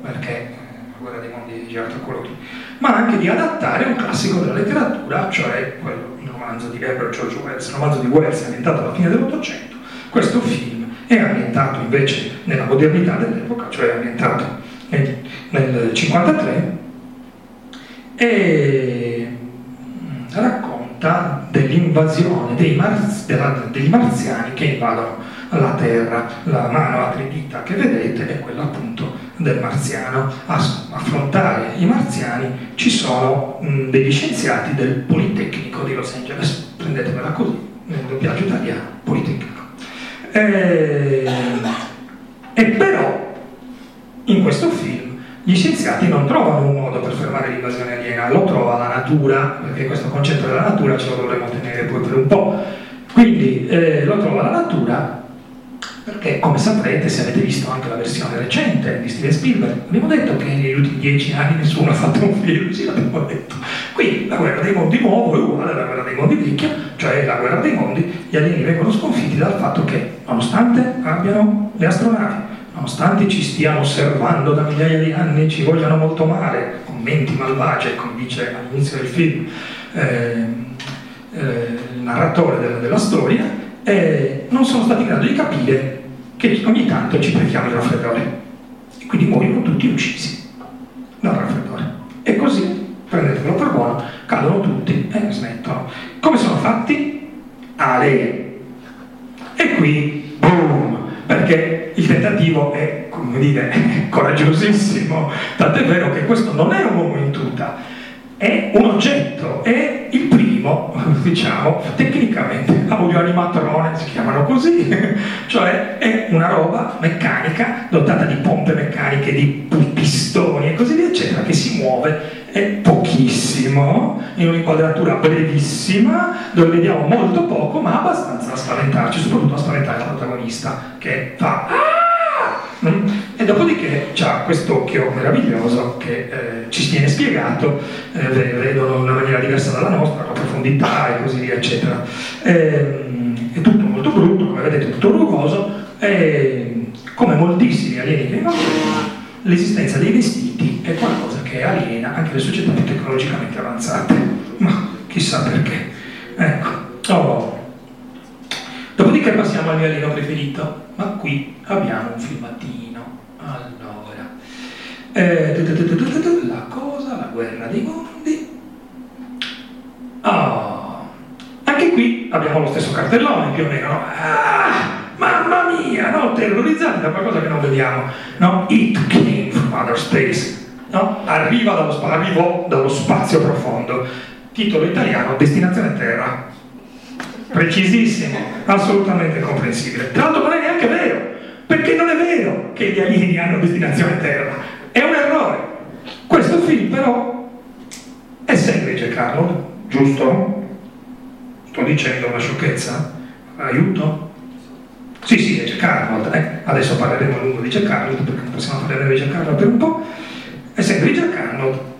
perché la guerra dei mondi è girato a colori, ma anche di adattare un classico della letteratura, cioè quello, il romanzo di Herbert George Wells, il romanzo di Wells ambientato alla fine dell'Ottocento. Questo film è ambientato invece nella modernità dell'epoca, cioè è ambientato nel, nel 1953 e mm, racconta dell'invasione dei, marz, della, dei marziani che invadono la Terra. La mano a tre dita che vedete è quella appunto del marziano. A affrontare i marziani ci sono mh, mm, degli scienziati del Politecnico di Los Angeles, prendetevela così, nel doppiaggio italiano, Politecnico. E, e però in questo film gli scienziati non trovano un modo per fermare l'invasione aliena, lo trova la natura, perché questo concetto della natura ce lo dovremo tenere poi per un po'. Quindi eh, lo trova la natura perché, come saprete, se avete visto anche la versione recente di Steven Spielberg, abbiamo detto che negli ultimi dieci anni nessuno ha fatto un film, sì l'abbiamo detto. Qui la guerra dei mondi nuovo è uguale alla guerra dei mondi vecchia, cioè la guerra dei mondi, gli alieni vengono sconfitti dal fatto che, nonostante abbiano le astronavi, nonostante ci stiano osservando da migliaia di anni, ci vogliano molto male, commenti malvagie, come dice all'inizio del film eh, eh, il narratore della, della storia, eh, non sono stati in grado di capire che ogni tanto ci prendiamo il raffreddore. E quindi muoiono tutti uccisi dal raffreddore. E così, prendetelo per buono, cadono tutti e smettono. Come sono fatti? A lei. E qui, boom! Perché il tentativo è, come dire, coraggiosissimo, tant'è vero che questo non è un uomo in tuta, è un oggetto, è il primo, diciamo, tecnicamente audioanimatrone, si chiamano così, cioè è una roba meccanica dotata di pompe meccaniche, di pistoni e così via, eccetera, che si muove è pochissimo, in un'inquadratura brevissima, dove vediamo molto poco, ma abbastanza da spaventarci, soprattutto a spaventare la protagonista, che fa ah! Mm? E dopodiché c'ha quest'occhio meraviglioso che eh, ci viene spiegato, eh, vedono in una maniera diversa dalla nostra, la profondità e così via, eccetera. Eh, è tutto molto brutto, come vedete, tutto rugoso, e come moltissimi alieni che incontriamo, l'esistenza dei vestiti è qualcosa che aliena anche alle società più tecnologicamente avanzate. Ma chissà perché. Ecco. Oh. Dopodiché passiamo al mio alieno preferito, ma qui abbiamo un filmatino. Allora, eh, la cosa, la guerra dei mondi. Oh. Anche qui abbiamo lo stesso cartellone più o meno. No? Ah, mamma mia, no? terrorizzati da qualcosa che non vediamo. No? It came from outer space. No? Arriva dallo, arrivò dallo spazio profondo. Titolo italiano, Destinazione Terra. Precisissimo, assolutamente comprensibile. Tra l'altro non è neanche vero perché non è vero che gli alieni hanno destinazione terra, è un errore. Questo film però è sempre Jack Arnold, giusto? Sto dicendo una sciocchezza? Aiuto? Sì, sì, è Arnold, eh? adesso parleremo a lungo di Arnold perché possiamo parlare di Arnold per un po'. È sempre è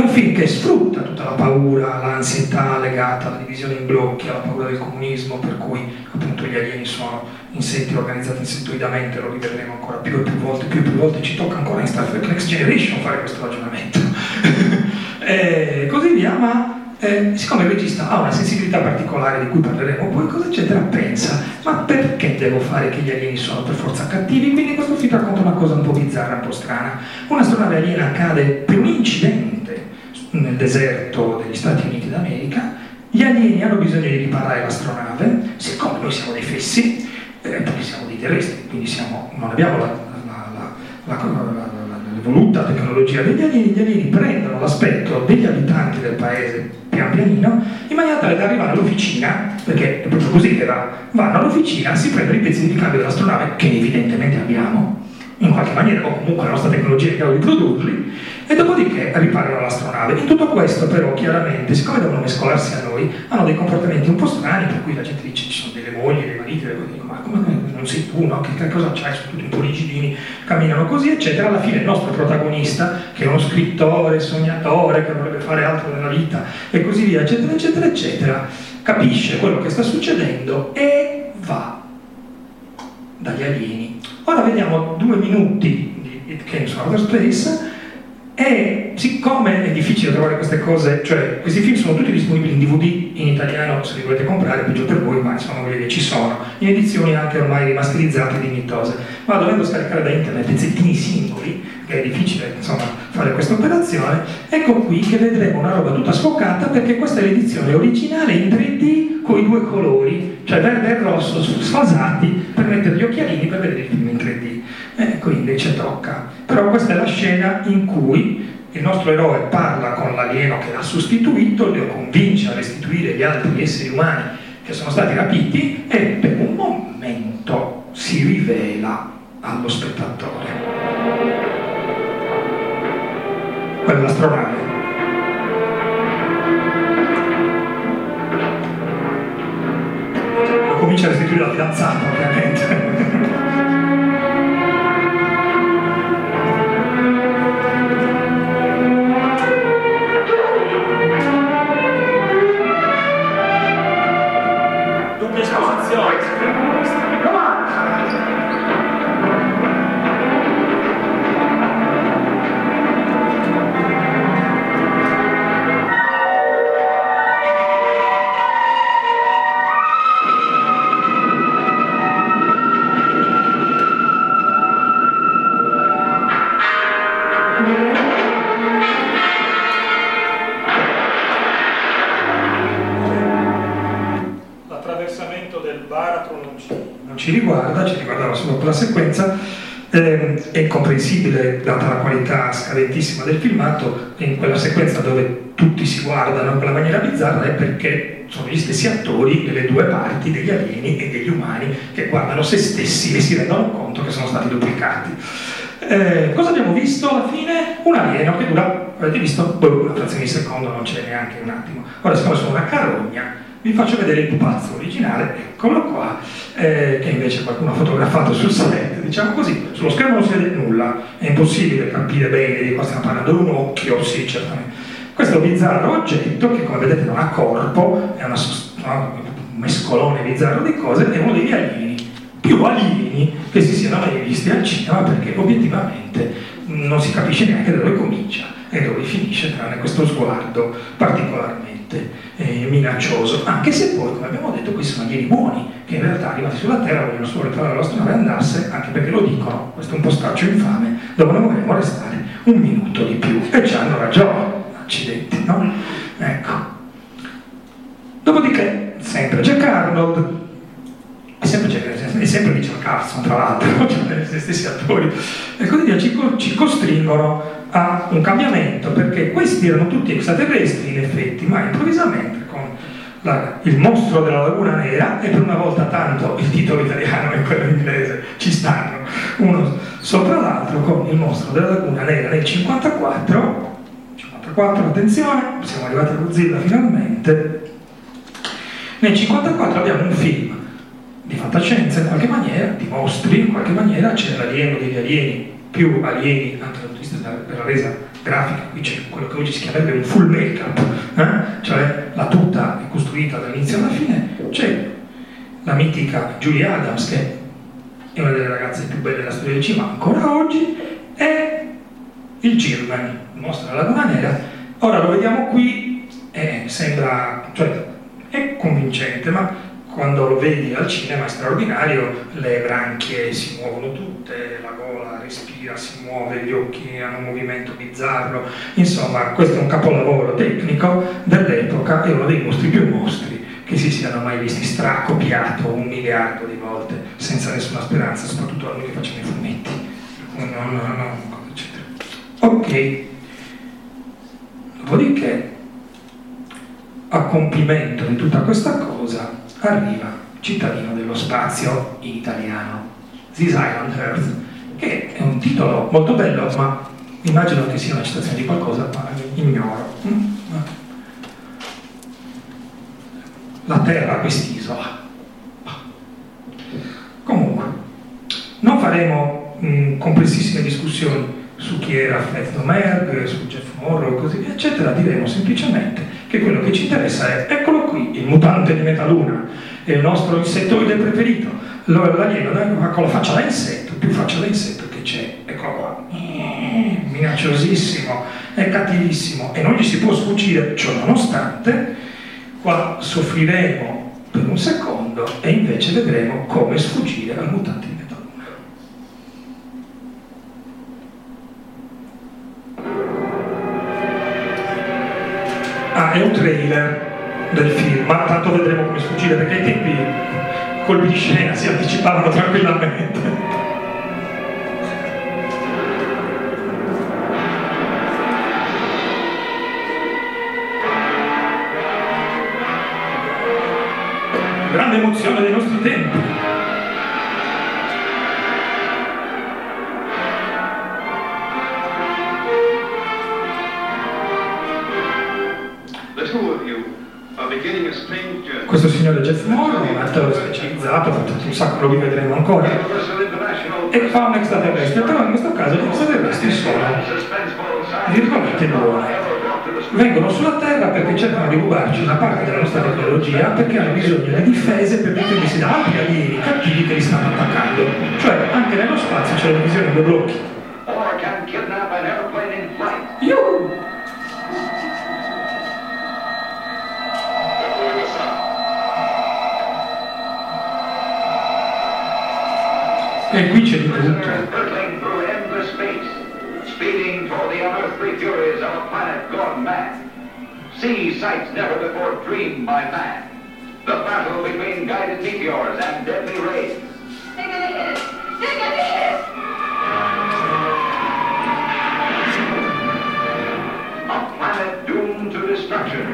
un film che sfrutta tutta la paura, l'ansietà legata alla divisione in blocchi, alla paura del comunismo, per cui appunto gli alieni sono insetti organizzati insettoidamente, lo rivedremo ancora più e più volte, più e più volte, ci tocca ancora in Star Trek Next Generation fare questo ragionamento. e così via, ma eh, siccome il regista ha una sensibilità particolare di cui parleremo poi, cosa eccetera, pensa, ma perché devo fare che gli alieni sono per forza cattivi? Quindi questo film racconta una cosa un po' bizzarra, un po' strana. Un'astronave aliena cade per un incidente nel deserto degli Stati Uniti d'America, gli alieni hanno bisogno di riparare l'astronave, siccome noi siamo dei fessi, eh, perché siamo dei terrestri, quindi siamo, non abbiamo la, la, la, l'evoluta tecnologia degli alieni, gli alieni prendono l'aspetto degli abitanti del paese pian pianino in maniera tale da arrivare all'officina, perché è proprio così che va, vanno all'officina, si prendono i pezzi di ricambio dell'astronave che evidentemente abbiamo, in qualche maniera, o comunque la nostra tecnologia è in grado di produrli, e dopodiché riparano l'astronave. In tutto questo però chiaramente, siccome devono mescolarsi a noi, hanno dei comportamenti un po' strani, per cui la gente dice ci sono delle mogli, dei mariti, delle cose, ma come non sei tu, no? Che, che cosa c'hai? Sono tutti un po' rigidini, camminano così, eccetera. Alla fine il nostro protagonista, che è uno scrittore, sognatore, che vorrebbe fare altro nella vita, e così via, eccetera, eccetera, eccetera, capisce quello che sta succedendo e va dagli alieni. Ora vediamo due minuti di It Came from Outer Space e siccome è difficile trovare queste cose, cioè questi film sono tutti disponibili in DVD in italiano se li volete comprare, peggio per voi, ma insomma voglio dire, ci sono, in edizioni anche ormai rimasterizzate e dignitose, ma dovendo scaricare da internet pezzettini singoli, che è difficile insomma fare questa operazione, ecco qui che vedremo una roba tutta sfocata perché questa è l'edizione originale in 3D con i due colori, cioè verde e rosso sfasati per mettere gli occhialini per vedere il film in 3D. E qui invece tocca. Però questa è la scena in cui il nostro eroe parla con l'alieno che l'ha sostituito, lo convince a restituire gli altri esseri umani che sono stati rapiti e per un momento si rivela allo spettatore. Quella è l'astronave. Lo comincia a restituire la fidanzata, ovviamente. Qualità scadentissima del filmato, in quella sequenza dove tutti si guardano in quella maniera bizzarra è perché sono gli stessi attori delle due parti, degli alieni e degli umani, che guardano se stessi e si rendono conto che sono stati duplicati. Eh, cosa abbiamo visto alla fine? Un alieno che dura, avete visto, una frazione di secondo, non c'è neanche un attimo. Ora, siccome sono una carogna, vi faccio vedere il pupazzo originale, eccolo qua, eh, che invece qualcuno ha fotografato sul set, diciamo così, sullo schermo non si vede nulla, è impossibile capire bene di cosa stiamo parlando, un occhio, sì, certamente. Questo bizzarro oggetto, che come vedete non ha corpo, è una, sos- no, un mescolone bizzarro di cose, è uno degli alieni più alieni che si siano mai visti al cinema perché obiettivamente non si capisce neanche da dove comincia e dove finisce, tranne questo sguardo particolarmente eh, minaccioso, anche se poi, come abbiamo detto, questi sono alieni buoni, che in realtà arrivati sulla Terra vogliono solo riparare la nostra nave e andarsene, anche perché lo dicono, questo è un postaccio infame, dove noi vorremmo restare un minuto di più, e ci hanno ragione, accidenti, no? Ecco. Dopodiché, sempre Jack Arnold, è sempre, è sempre Richard Carson, tra l'altro, cioè gli stessi attori, e via, ci, ci costringono a un cambiamento, perché questi erano tutti extraterrestri in effetti, ma improvvisamente con la- il mostro della laguna nera, e per una volta tanto il titolo italiano e quello inglese ci stanno uno sopra l'altro, con il mostro della laguna nera nel 54, 54 attenzione, siamo arrivati a Godzilla finalmente, nel 54 abbiamo un film di fantascienza in qualche maniera, di mostri in qualche maniera, c'è l'alieno degli alieni, più alieni anche dal punto di vista della, resa grafica, qui c'è quello che oggi si chiamerebbe un full make-up, eh? cioè la tuta è costruita dall'inizio alla fine, c'è la mitica Julie Adams che è una delle ragazze più belle della storia del cinema ancora oggi e il Girman, mostra la Luna ora lo vediamo qui e sembra, cioè, è convincente, ma quando lo vedi al cinema è straordinario, le branchie si muovono tutte, la gola respira, si muove, gli occhi hanno un movimento bizzarro, insomma questo è un capolavoro tecnico dell'epoca e uno dei mostri più mostri che si siano mai visti, stracopiato un miliardo di volte senza nessuna speranza, soprattutto a noi che facciamo i fumetti. No, no, no, eccetera. Ok, dopodiché a compimento di tutta questa cosa arriva Cittadino dello spazio in italiano, This Island Earth, che è un titolo molto bello, ma immagino che sia una citazione di qualcosa, ma ignoro. Mm? La Terra, quest'isola. Comunque, non faremo mh, complessissime discussioni su chi era Fred Domergue, su Jeff Morrow così eccetera, diremo semplicemente che quello che ci interessa è, eccolo qui, il mutante di Metaluna, è il nostro insettoide preferito, l'alieno con la faccia da insetto, più faccia da insetto che c'è, eccolo qua, minacciosissimo, è cattivissimo e non gli si può sfuggire, ciò nonostante, qua soffriremo per un secondo e invece vedremo come sfuggire al mutante è un trailer del film, ma tanto vedremo come sfuggire perché ai tempi colpi di scena si anticipavano tranquillamente. Grande emozione dei nostri tempi. Lo rivedremo ancora, e fa un extraterrestre, però in questo caso gli extraterrestri sono virgolette buone. Vengono sulla Terra perché cercano di rubarci una parte della nostra tecnologia perché hanno bisogno di difese per difendersi da altri alieni cattivi che li stanno attaccando. Cioè, anche nello spazio c'è la divisione in due blocchi. E qui c'è di tutto. hurtling through endless space, speeding toward the unearthly furies of a planet gone mad. See sights never before dreamed by man. The battle between guided meteors and deadly rays. They're gonna hit us! They're gonna hit us! A planet doomed to destruction.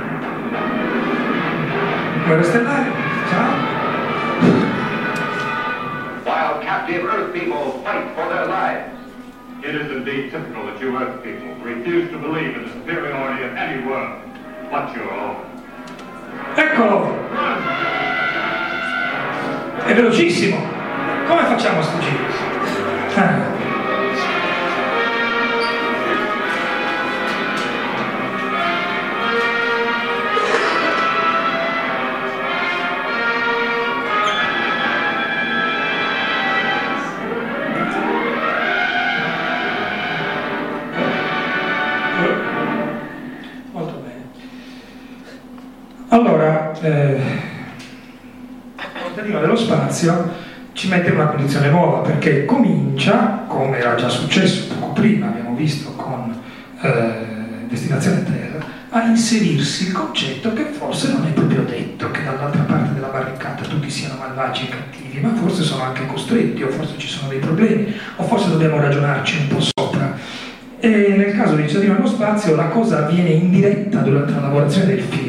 Guerra stellare, ciao. Captive Earth people fight for their lives. It is indeed typical that you Earth people refuse to believe in the superiority of any world but your own. Eccolo! È velocissimo! Come facciamo a sfuggire? Spazio ci mette in una condizione nuova perché comincia, come era già successo poco prima, abbiamo visto con eh, Destinazione Terra, a inserirsi il concetto che forse non è proprio detto che dall'altra parte della barricata tutti siano malvagi e cattivi, ma forse sono anche costretti, o forse ci sono dei problemi, o forse dobbiamo ragionarci un po' sopra. E nel caso di Cittadino nello spazio la cosa avviene in diretta durante la lavorazione del film.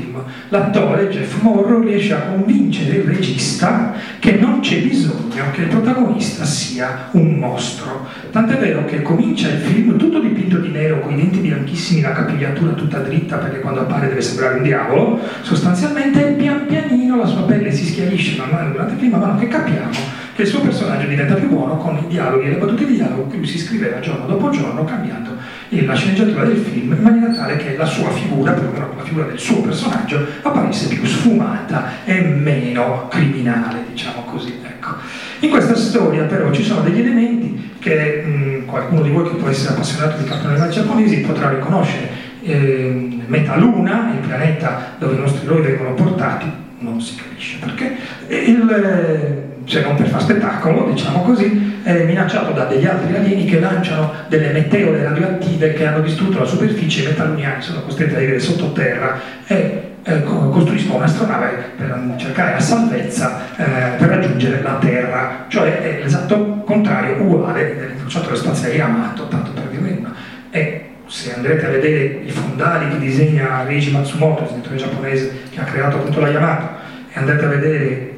L'attore Jeff Morrow riesce a convincere il regista che non c'è bisogno che il protagonista sia un mostro. Tant'è vero che comincia il film tutto dipinto di nero, con i denti bianchissimi, la capigliatura tutta dritta perché quando appare deve sembrare un diavolo. Sostanzialmente pian pianino la sua pelle si schiarisce man mano durante il film, man mano che capiamo che il suo personaggio diventa più buono con i dialoghi e le battute di dialogo che lui si scriveva giorno dopo giorno cambiando la sceneggiatura del film in maniera tale che la sua figura, perlomeno la figura del suo personaggio, apparisse più sfumata e meno criminale, diciamo così. Ecco. In questa storia però ci sono degli elementi che mh, qualcuno di voi che può essere appassionato di cartoni animati giapponesi potrà riconoscere eh, Metaluna, il pianeta dove i nostri eroi vengono portati, non si capisce perché, il, se non per far spettacolo, diciamo così, è minacciato da degli altri alieni che lanciano delle meteore radioattive che hanno distrutto la superficie e i metaluniani sono costretti a vivere sottoterra e eh, costruiscono un'astronave per cercare la salvezza eh, per raggiungere la Terra, cioè è l'esatto contrario, uguale dell'incrociatore spaziale Yamato, tanto per dire una. E se andrete a vedere i fondali che disegna Reiji Matsumoto, il disegnatore giapponese che ha creato appunto la Yamato, e andate a vedere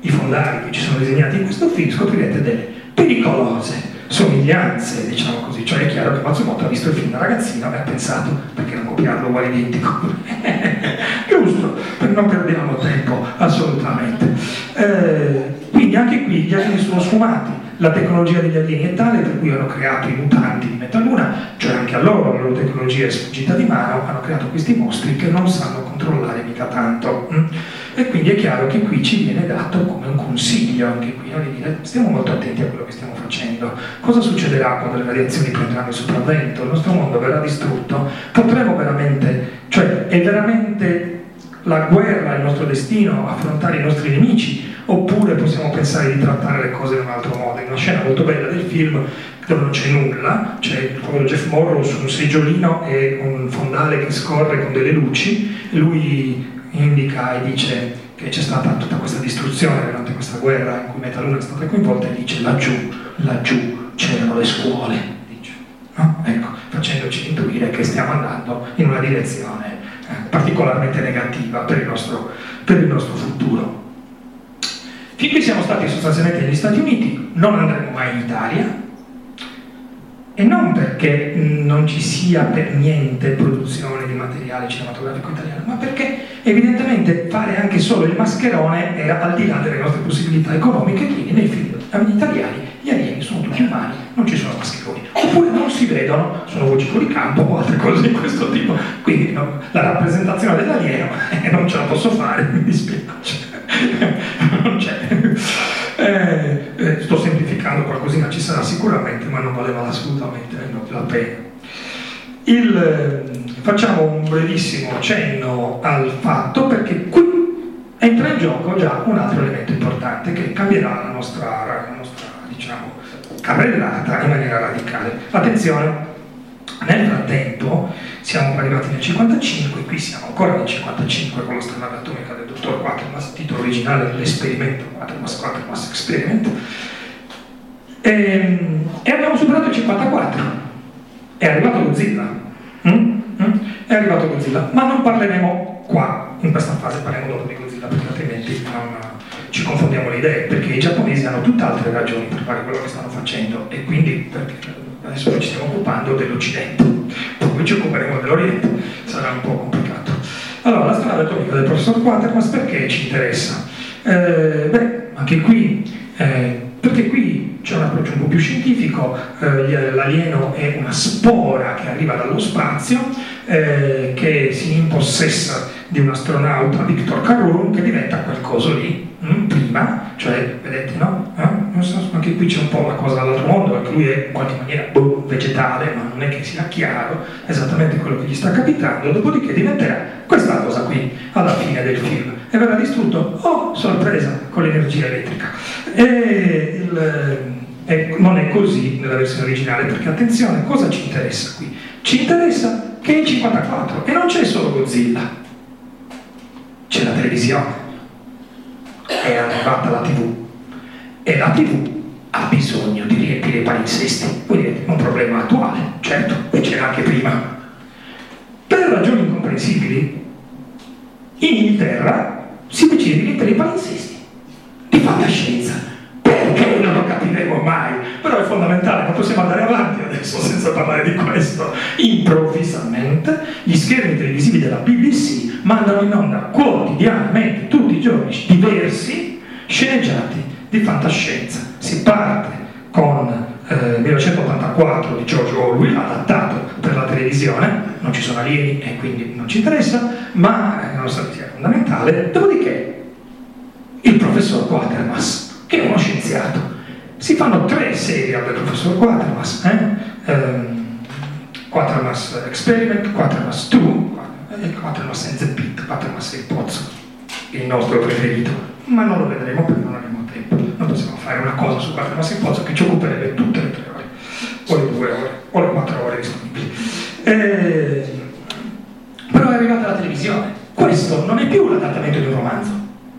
i fondali che ci sono disegnati in questo film, scoprirete delle pericolose somiglianze, diciamo così, cioè è chiaro che Matsumoto ha visto il film da ragazzino e ha pensato perché non copiarlo uguale identico. Giusto, non perdiamo tempo assolutamente. Eh, quindi anche qui gli alieni sono sfumati, la tecnologia degli alieni è tale per cui hanno creato i mutanti di Metaluna, cioè anche a loro la loro tecnologia è sfuggita di mano, hanno creato questi mostri che non sanno controllare mica tanto. Mm? E quindi è chiaro che qui ci viene dato come un consiglio, anche qui, no? di dire stiamo molto attenti a quello che stiamo facendo. Cosa succederà quando le radiazioni prenderanno il sopravvento? Il nostro mondo verrà distrutto? Potremo veramente, cioè è veramente la guerra il nostro destino, affrontare i nostri nemici, oppure possiamo pensare di trattare le cose in un altro modo. In una scena molto bella del film dove non c'è nulla, c'è il povero Jeff Morrow su un seggiolino e un fondale che scorre con delle luci, lui indica e dice che c'è stata tutta questa distruzione durante questa guerra in cui Metaluna è stata coinvolta e dice laggiù, laggiù c'erano le scuole, dice, no? ecco, facendoci intuire che stiamo andando in una direzione eh, particolarmente negativa per il, nostro, per il nostro futuro. Fin qui siamo stati sostanzialmente negli Stati Uniti, non andremo mai in Italia, e non perché non ci sia per niente produzione di materiale cinematografico italiano, ma perché evidentemente fare anche solo il mascherone era al di là delle nostre possibilità economiche, quindi nei film italiani gli alieni sono tutti umani, non ci sono mascheroni, oppure non si vedono, sono voci fuori campo o altre cose di questo tipo, quindi no, la rappresentazione dell'alieno eh, non ce la posso fare, mi dispiace, non c'è. Eh, eh, sto semplificando qualcosina, ci sarà sicuramente, ma non valeva assolutamente la pena. Il, eh, facciamo un brevissimo cenno al fatto perché qui entra in gioco già un altro elemento importante che cambierà la nostra, carrellata in maniera radicale. Attenzione, nel frattempo siamo arrivati nel 55, qui siamo ancora nel 55 con la strada atomica del dottor Quatermass, titolo originale dell'esperimento, Quatermass Quatermass Experiment, e, ehm, e, abbiamo superato il 54, è arrivato Godzilla, mm? Mm? è arrivato Godzilla, ma non parleremo qua, in questa fase parleremo dopo di Godzilla perché altrimenti non, ci confondiamo le idee, perché i giapponesi hanno tutt'altre ragioni per fare quello che stanno facendo e quindi adesso noi ci stiamo occupando dell'Occidente poi ci occuperemo dell'Oriente, sarà un po' complicato. Allora, la strada atomica del professor Quatermass perché ci interessa? Eh, beh, anche qui, eh, perché qui c'è un approccio un po' più scientifico, eh, l'alieno è una spora che arriva dallo spazio, eh, che si impossessa di un astronauta, Victor Carroon, che diventa quel coso lì, prima, cioè, vedete, no? Eh? So, anche qui c'è un po' una cosa dall'altro mondo, perché lui è in qualche maniera boh, vegetale, ma non è che sia chiaro esattamente quello che gli sta capitando, dopodiché diventerà questa cosa qui, alla fine del film, e verrà distrutto, oh, sorpresa, con l'energia elettrica. E il, e non è così nella versione originale, perché attenzione, cosa ci interessa qui? Ci interessa che è il 54 e non c'è solo Godzilla, c'è la televisione, è arrivata la tv e la tv ha bisogno di riempire i palinsesti, quindi è un problema attuale, certo, e c'era anche prima. Per ragioni incomprensibili, in Inghilterra si decide di riempire i palinsesti di fantascienza perché non lo capiremo mai, però è fondamentale, non possiamo andare avanti adesso senza parlare di questo. Improvvisamente gli schermi televisivi della BBC mandano in onda quotidianamente, tutti i giorni, diversi sceneggiati di fantascienza. Si parte con eh, 1984 di George Orwell, adattato per la televisione, non ci sono alieni e quindi non ci interessa, ma eh, nonostante sia fondamentale, dopodiché il professor Quatermass che è uno scienziato, si fanno tre serie del professor Quatermass, eh? ehm, Quatermass Experiment, Quatermass 2 e Quatermass and the Pit, Quatermass il pozzo, il nostro preferito, ma non lo vedremo perché non abbiamo tempo, non possiamo fare una cosa su Quatermass il pozzo che ci occuperebbe tutte le tre ore, o le due ore, o le quattro ore disponibili. Eh, però è arrivata la televisione, questo non è più l'adattamento di un romanzo,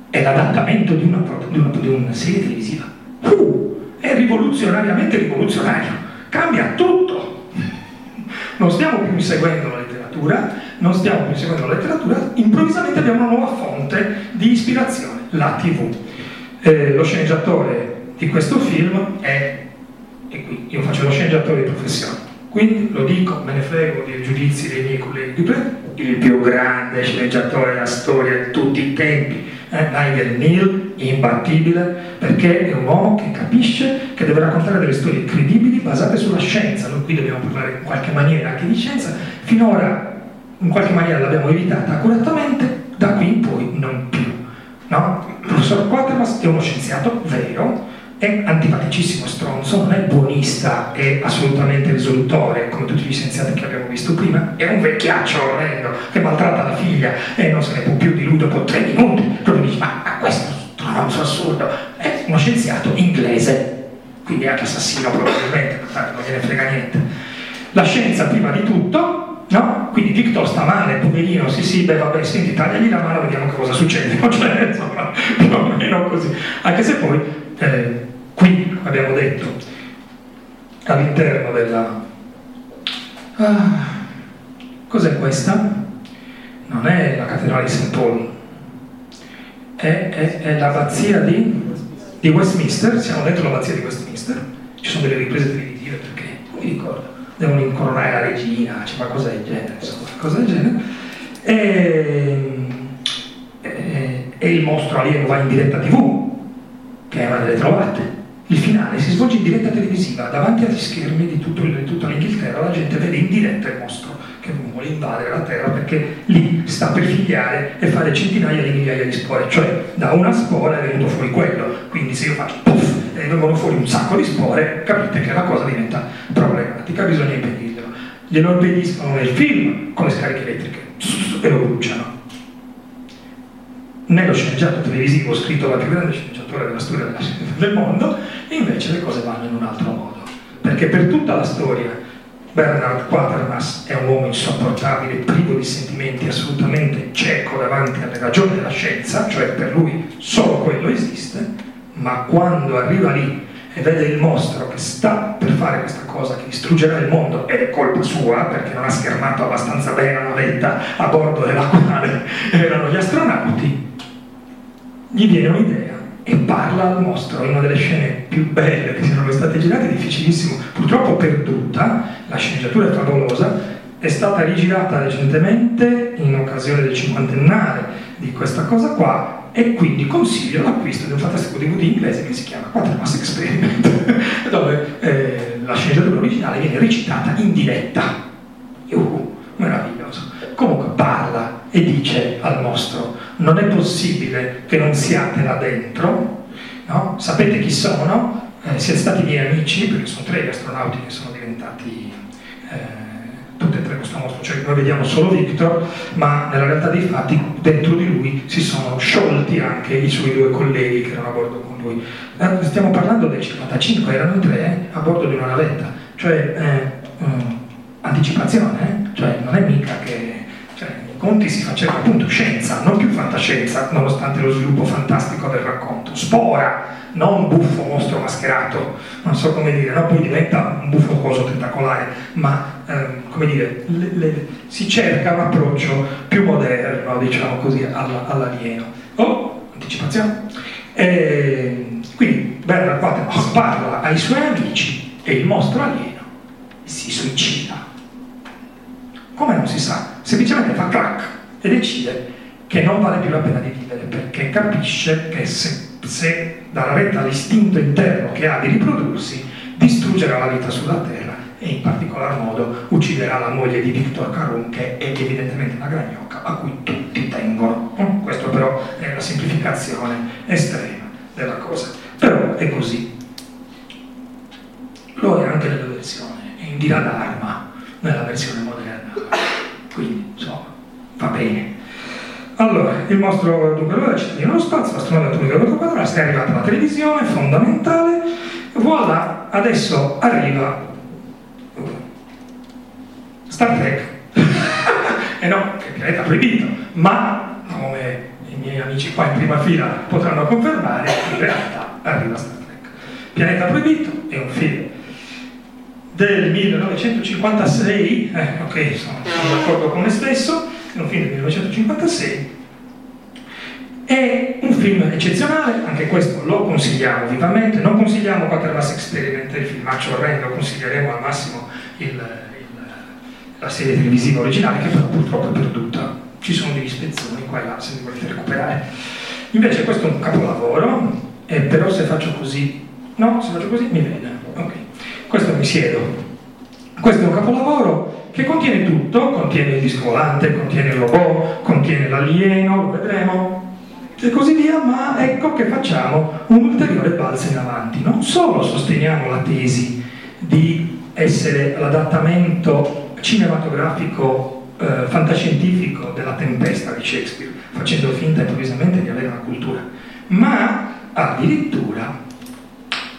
è l'adattamento di una, di una, di una serie televisiva. Uh, è rivoluzionariamente rivoluzionario, cambia tutto. Non stiamo più inseguendo la letteratura, non stiamo più inseguendo la letteratura, improvvisamente abbiamo una nuova fonte di ispirazione, la TV. Eh, lo sceneggiatore di questo film è, e qui io faccio lo sceneggiatore di professione, quindi lo dico, me ne frego dei giudizi dei miei colleghi, il più grande sceneggiatore della storia di tutti i tempi, Nigel Neal, imbattibile, perché è un uomo che capisce che deve raccontare delle storie credibili basate sulla scienza. Noi qui dobbiamo parlare in qualche maniera anche di scienza. Finora in qualche maniera l'abbiamo evitata accuratamente, da qui in poi non più. No? Il professor Quatermass è uno scienziato vero, è antipaticissimo stronzo, non è buonista, è assolutamente risolutore, come tutti gli scienziati che abbiamo visto prima, è un vecchiaccio orrendo che maltratta la figlia e non se ne può più di lui dopo tre minuti. Proprio dici, ma, ma questo stronzo assurdo è uno scienziato inglese, quindi anche assassino probabilmente, non gliene frega niente. La scienza prima di tutto, no? Quindi Victor sta male, poverino, sì sì, beh vabbè, senti, tagliagli la mano, vediamo che cosa succede, cioè, insomma, più o meno così. Anche se poi, eh, qui abbiamo detto, all'interno della... Ah, cos'è questa? Non è la cattedrale di St. Paul, è, è, è l'abbazia di, di, Westminster, siamo dentro l'abbazia di Westminster, ci sono delle riprese televisive perché, non mi ricordo, devono incoronare la regina, c'è qualcosa del genere, insomma, qualcosa del genere. E, e, e il mostro alieno va in diretta tv, che è una delle trovate. Il finale si svolge in diretta televisiva, davanti agli schermi di, tutto, di tutta l'Inghilterra, la gente vede in diretta il mostro che vuole invadere la Terra perché lì sta per figliare e fare centinaia di migliaia di spore, cioè da una spora è venuto fuori quello, quindi se io faccio puff e vengono fuori un sacco di spore, capite che la cosa diventa problematica, bisogna impedirglielo. Glielo impediscono nel film con le scariche elettriche. E lo bruciano. Nello sceneggiato televisivo scritto dal più grande sceneggiatore della storia del mondo, invece le cose vanno in un altro modo. Perché per tutta la storia Bernard Quatermass è un uomo insopportabile, privo di sentimenti, assolutamente cieco davanti alle ragioni della scienza, cioè per lui solo quello esiste, ma quando arriva lì e vede il mostro che sta per fare questa cosa che distruggerà il mondo ed è colpa sua perché non ha schermato abbastanza bene la navetta a bordo della quale erano gli astronauti, gli viene un'idea e parla al mostro in una delle scene più belle che siano state girate, difficilissimo, purtroppo perduta, la sceneggiatura è favolosa, è stata rigirata recentemente in occasione del cinquantennale di questa cosa qua e quindi consiglio l'acquisto di un fantastico DVD inglese che si chiama Quatermass Experiment, dove eh, la sceneggiatura originale viene recitata in diretta. Uh, meraviglioso. Comunque parla e dice al mostro non è possibile che non siate là dentro, no? sapete chi sono, eh, siete stati miei amici, perché sono tre gli astronauti che sono diventati eh, tutti e tre questo mostro, cioè noi vediamo solo Victor, ma nella realtà dei fatti dentro di lui si sono sciolti anche i suoi due colleghi che erano a bordo con lui. Eh, stiamo parlando del 55, erano tre eh, a bordo di una navetta, cioè eh, mm, anticipazione, eh? cioè non è mica che Conti si faceva appunto scienza, non più fantascienza, nonostante lo sviluppo fantastico del racconto. Spora, non buffo mostro mascherato, non so come dire, no? poi diventa un buffo coso tentacolare, ma ehm, come dire, le, le, si cerca un approccio più moderno, diciamo così, alla, all'alieno. Oh, anticipazione. E, quindi Bernard Quatermass parla ai suoi amici e il mostro alieno si suicida. Come non si sa? Semplicemente fa crack e decide che non vale più la pena di vivere perché capisce che se, se dalla retta all'istinto interno che ha di riprodursi distruggerà la vita sulla Terra e in particolar modo ucciderà la moglie di Victor Carun che è evidentemente una gragnocca a cui tutti tengono. Mm, questo però è la semplificazione estrema della cosa. Però è così. lo è anche nella versione Indira Dharma, nella versione moderna. Quindi, insomma, va bene. Allora, il mostro dunque lo cittadino nello spazio, l'astronave atomica del quadrato, è arrivata la televisione, fondamentale, voilà, adesso arriva Star Trek. e no, che pianeta proibito, ma come i miei amici qua in prima fila potranno confermare, in realtà arriva Star Trek. Pianeta proibito è un film del 1956, eh, ok, sono, d'accordo con me stesso, è un film del 1956, è un film eccezionale, anche questo lo consigliamo vivamente, non consigliamo Quatermass Experiment, il filmaccio orrendo, consiglieremo al massimo il, il, la serie televisiva originale che però purtroppo è perduta, ci sono degli spezzoni qua e là se li volete recuperare. Invece questo è un capolavoro, e però se faccio così, no, se faccio così mi vede, ok, questo mi siedo. Questo è un capolavoro che contiene tutto, contiene il disco volante, contiene il robot, contiene l'alieno, lo vedremo, e così via, ma ecco che facciamo un ulteriore balzo in avanti. Non solo sosteniamo la tesi di essere l'adattamento cinematografico eh, fantascientifico della tempesta di Shakespeare, facendo finta improvvisamente di avere una cultura, ma addirittura,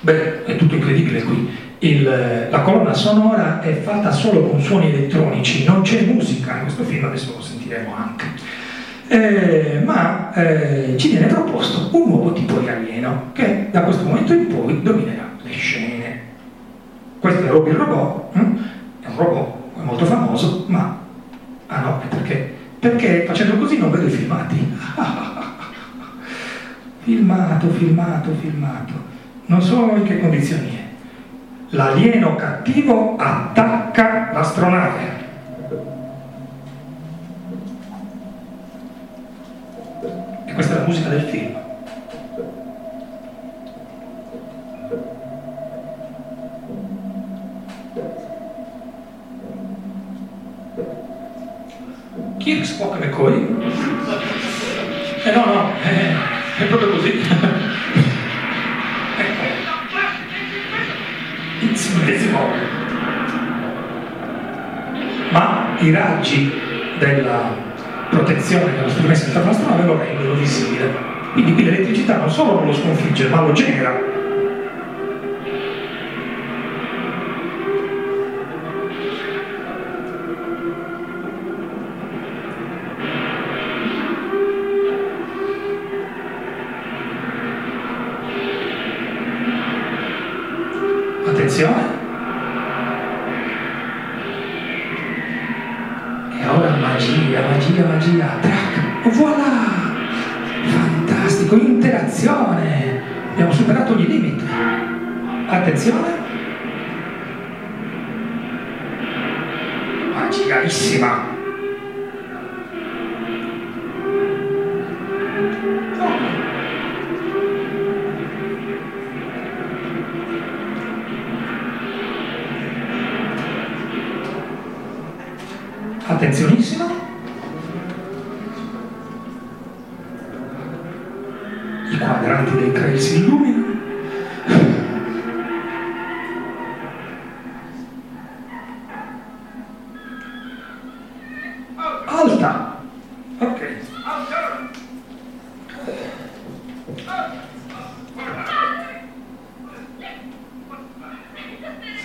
beh, è tutto incredibile qui, il, la colonna sonora è fatta solo con suoni elettronici, non c'è musica in questo film, adesso lo sentiremo anche. Eh, ma eh, ci viene proposto un nuovo tipo di alieno che da questo momento in poi dominerà le scene. Questo è Robin Robot, hm? è un robot molto famoso, ma ah no, perché? Perché facendo così non vedo i filmati. filmato, filmato, filmato. Non so in che condizioni è. L'alieno cattivo attacca l'astronave. E questa è la musica del film. Kirk, Spock McCoy? Eh no, no, eh, è proprio così. Invisible. Ma i raggi della protezione dello strumento internazionale lo rendono visibile. Quindi qui l'elettricità non solo non lo sconfigge, ma lo genera.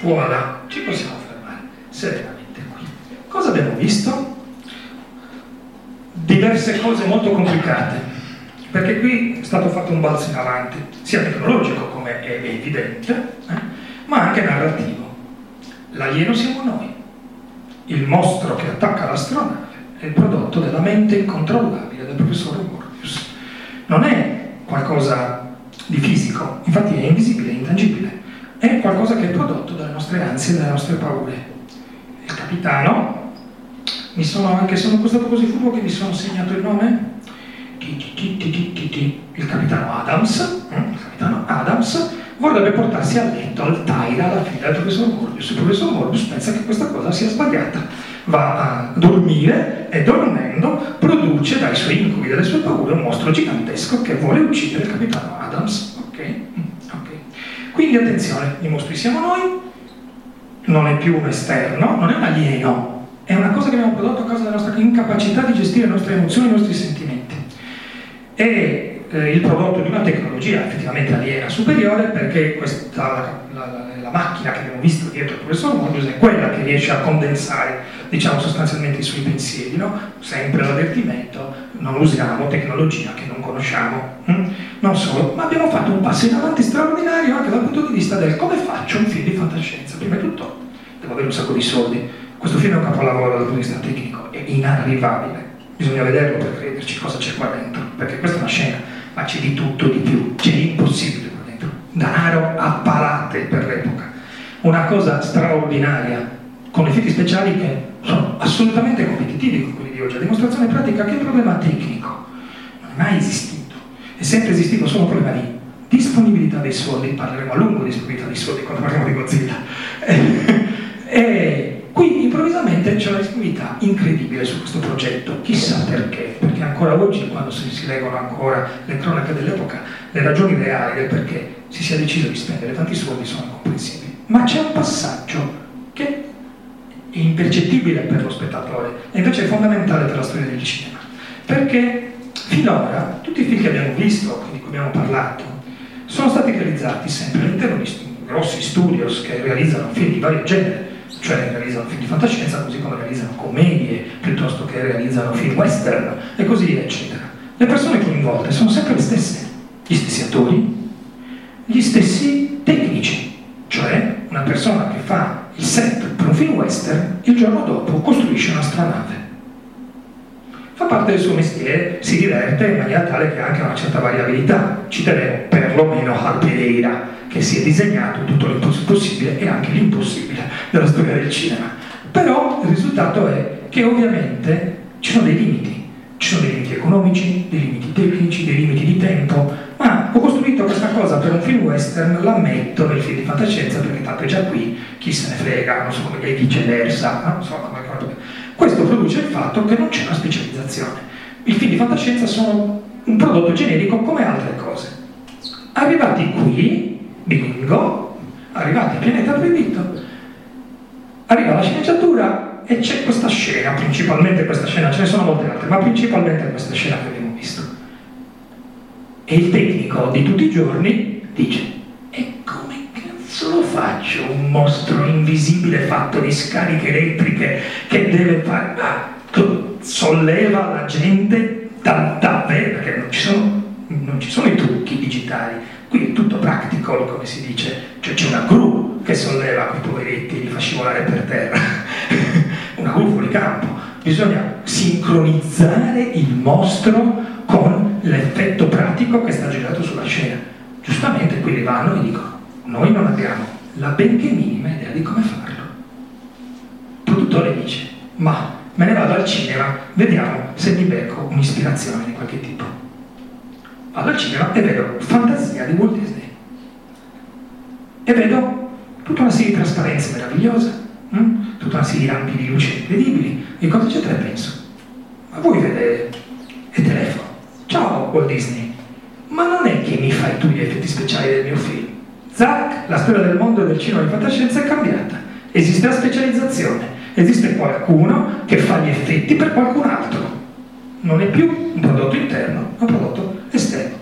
Voilà, ci possiamo fermare serenamente qui. Cosa abbiamo visto? Diverse cose molto complicate, perché qui è stato fatto un balzo in avanti, sia tecnologico come è evidente, eh, ma anche narrativo. L'alieno siamo noi, il mostro che attacca l'astronave è il prodotto della mente incontrollabile del professore Morbius. Non è qualcosa di fisico, infatti è invisibile, è intangibile, è qualcosa che è prodotto dalle nostre ansie dalle nostre paure. Il capitano, mi sono anche sono stato così furbo che mi sono segnato il nome? Il capitano Adams, eh, il capitano Adams vorrebbe portarsi a letto al Taira alla figlia del professor Morbius. Il professor Morbius pensa che questa cosa sia sbagliata. Va a dormire e dormendo produce dai suoi incubi, dalle sue paure, un mostro gigantesco che vuole uccidere il capitano Adams. Ok? Quindi attenzione, i mostri siamo noi, non è più un esterno, non è un alieno, è una cosa che abbiamo prodotto a causa della nostra incapacità di gestire le nostre emozioni i nostri sentimenti. È eh, il prodotto di una tecnologia effettivamente aliena superiore perché questa, la, macchina che abbiamo visto dietro il professor Morbius è quella che riesce a condensare diciamo sostanzialmente i suoi pensieri, no? sempre l'avvertimento, non usiamo tecnologia che non conosciamo. Hm? Non solo, ma abbiamo fatto un passo in avanti straordinario anche dal punto di vista del come faccio un film di fantascienza. Prima di tutto devo avere un sacco di soldi. Questo film è un capolavoro dal punto di vista tecnico, è inarrivabile. Bisogna vederlo per crederci cosa c'è qua dentro, perché questa è una scena, ma c'è di tutto, di più, c'è impossibile qua dentro. Danaro a palate per l'epoca. Una cosa straordinaria, con effetti speciali che sono assolutamente competitivi con quelli di oggi. A dimostrazione pratica che il problema tecnico non è mai esistito, è sempre esistito solo un problema di disponibilità dei soldi, parleremo a lungo di disponibilità dei soldi quando parliamo di Godzilla. e qui improvvisamente c'è una disponibilità incredibile su questo progetto, chissà perché, perché ancora oggi, quando si, si leggono ancora le cronache dell'epoca, le ragioni reali del perché si sia deciso di spendere tanti soldi sono incomprensibili. Ma c'è un passaggio che impercettibile per lo spettatore e invece è fondamentale per la storia del cinema. Perché finora tutti i film che abbiamo visto, di cui abbiamo parlato, sono stati realizzati sempre all'interno di grossi studios che realizzano film di vario genere, cioè realizzano film di fantascienza così come realizzano commedie, piuttosto che realizzano film western e così via, eccetera. Le persone coinvolte sono sempre le stesse, gli stessi attori, gli stessi tecnici, cioè una persona che fa il set per un film western, il giorno dopo costruisce un'astronave. Fa parte del suo mestiere, si diverte in maniera tale che ha anche una certa variabilità. Citeremo perlomeno Hal Pereira, che si è disegnato tutto l'impossibile e anche l'impossibile della storia del cinema. Però il risultato è che ovviamente ci sono dei limiti. Ci sono dei limiti economici, dei limiti tecnici, dei limiti di tempo, ma ho costruito questa cosa per un film western, la metto nel film di fantascienza perché tanto è già qui, chi se ne frega, non so come lei viceversa, non so come Questo produce il fatto che non c'è una specializzazione. I film di fantascienza sono un prodotto generico come altre cose. Arrivati qui, bingo, arrivati a pianeta proibito, arriva la sceneggiatura e c'è questa scena, principalmente questa scena, ce ne sono molte altre, ma principalmente questa scena visto. E il tecnico di tutti i giorni dice, e come cazzo lo faccio un mostro invisibile fatto di scariche elettriche che deve fare... Ah, solleva la gente da, davvero, perché non ci, sono, non ci sono i trucchi digitali, qui è tutto practical, come si dice, cioè c'è una gru che solleva quei poveretti e li fa scivolare per terra, una gru fuori campo. Bisogna sincronizzare il mostro con l'effetto pratico che sta girato sulla scena. Giustamente quelli vanno e dicono, noi non abbiamo la benché minima idea di come farlo. Il produttore dice, ma me ne vado al cinema, vediamo se mi becco un'ispirazione di qualche tipo. Vado al cinema e vedo Fantasia di Walt Disney. E vedo tutta una serie di trasparenze meravigliose, hm? tutta una serie di lampi di luce incredibili. E cosa c'è e penso? Ma voi vedete e telefono. Ciao Walt Disney, ma non è che mi fai tu gli effetti speciali del mio film? Zack, la storia del mondo del cinema di fantascienza è cambiata. Esiste la specializzazione, esiste qualcuno che fa gli effetti per qualcun altro. Non è più un prodotto interno, è un prodotto esterno.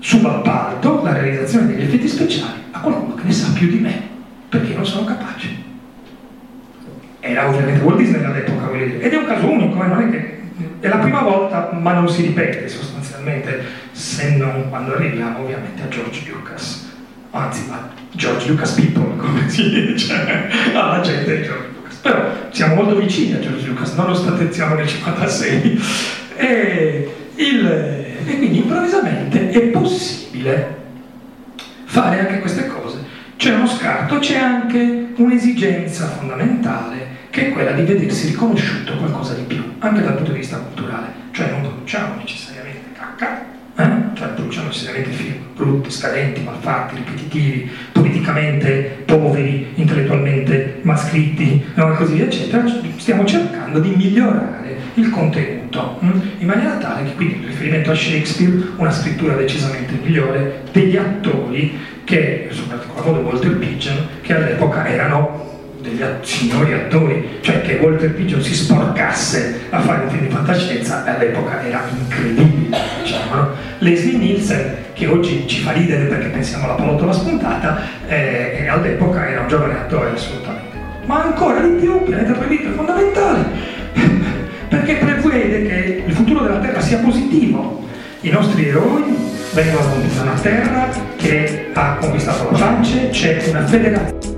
Subappalto la realizzazione degli effetti speciali a qualcuno che ne sa più di me, perché non sono capace. Era ovviamente Walt Disney all'epoca, ed è un caso unico, eh, non è che è la prima volta, ma non si ripete sostanzialmente, se non quando arriviamo ovviamente a George Lucas. Anzi, a George Lucas People, come si dice, alla gente di George Lucas. Però siamo molto vicini a George Lucas, nonostante siamo nel 56. E, il, e quindi improvvisamente è possibile fare anche queste cose. C'è uno scarto, c'è anche un'esigenza fondamentale che è quella di vedersi riconosciuto qualcosa di più, anche dal punto di vista culturale. Cioè non produciamo necessariamente cacca, eh? cioè produciamo necessariamente film brutti, scadenti, malfatti, ripetitivi, politicamente poveri, intellettualmente mascritti, no? così eccetera. Stiamo cercando di migliorare il contenuto, hm? in maniera tale che quindi in riferimento a Shakespeare una scrittura decisamente migliore degli attori che, soprattutto Walter Pigeon, che all'epoca erano degli att- signori attori, cioè che Walter Pigeon si sporcasse a fare un film di fantascienza all'epoca era incredibile, diciamo, no? Leslie Nielsen, che oggi ci fa ridere perché pensiamo alla pallottola spuntata, eh, all'epoca era un giovane attore assolutamente. Ma ancora di più, Pianeta Proibito è fondamentale, perché prevede che il futuro della Terra sia positivo. I nostri eroi vengono da una terra che ha conquistato la pace, c'è una federazione.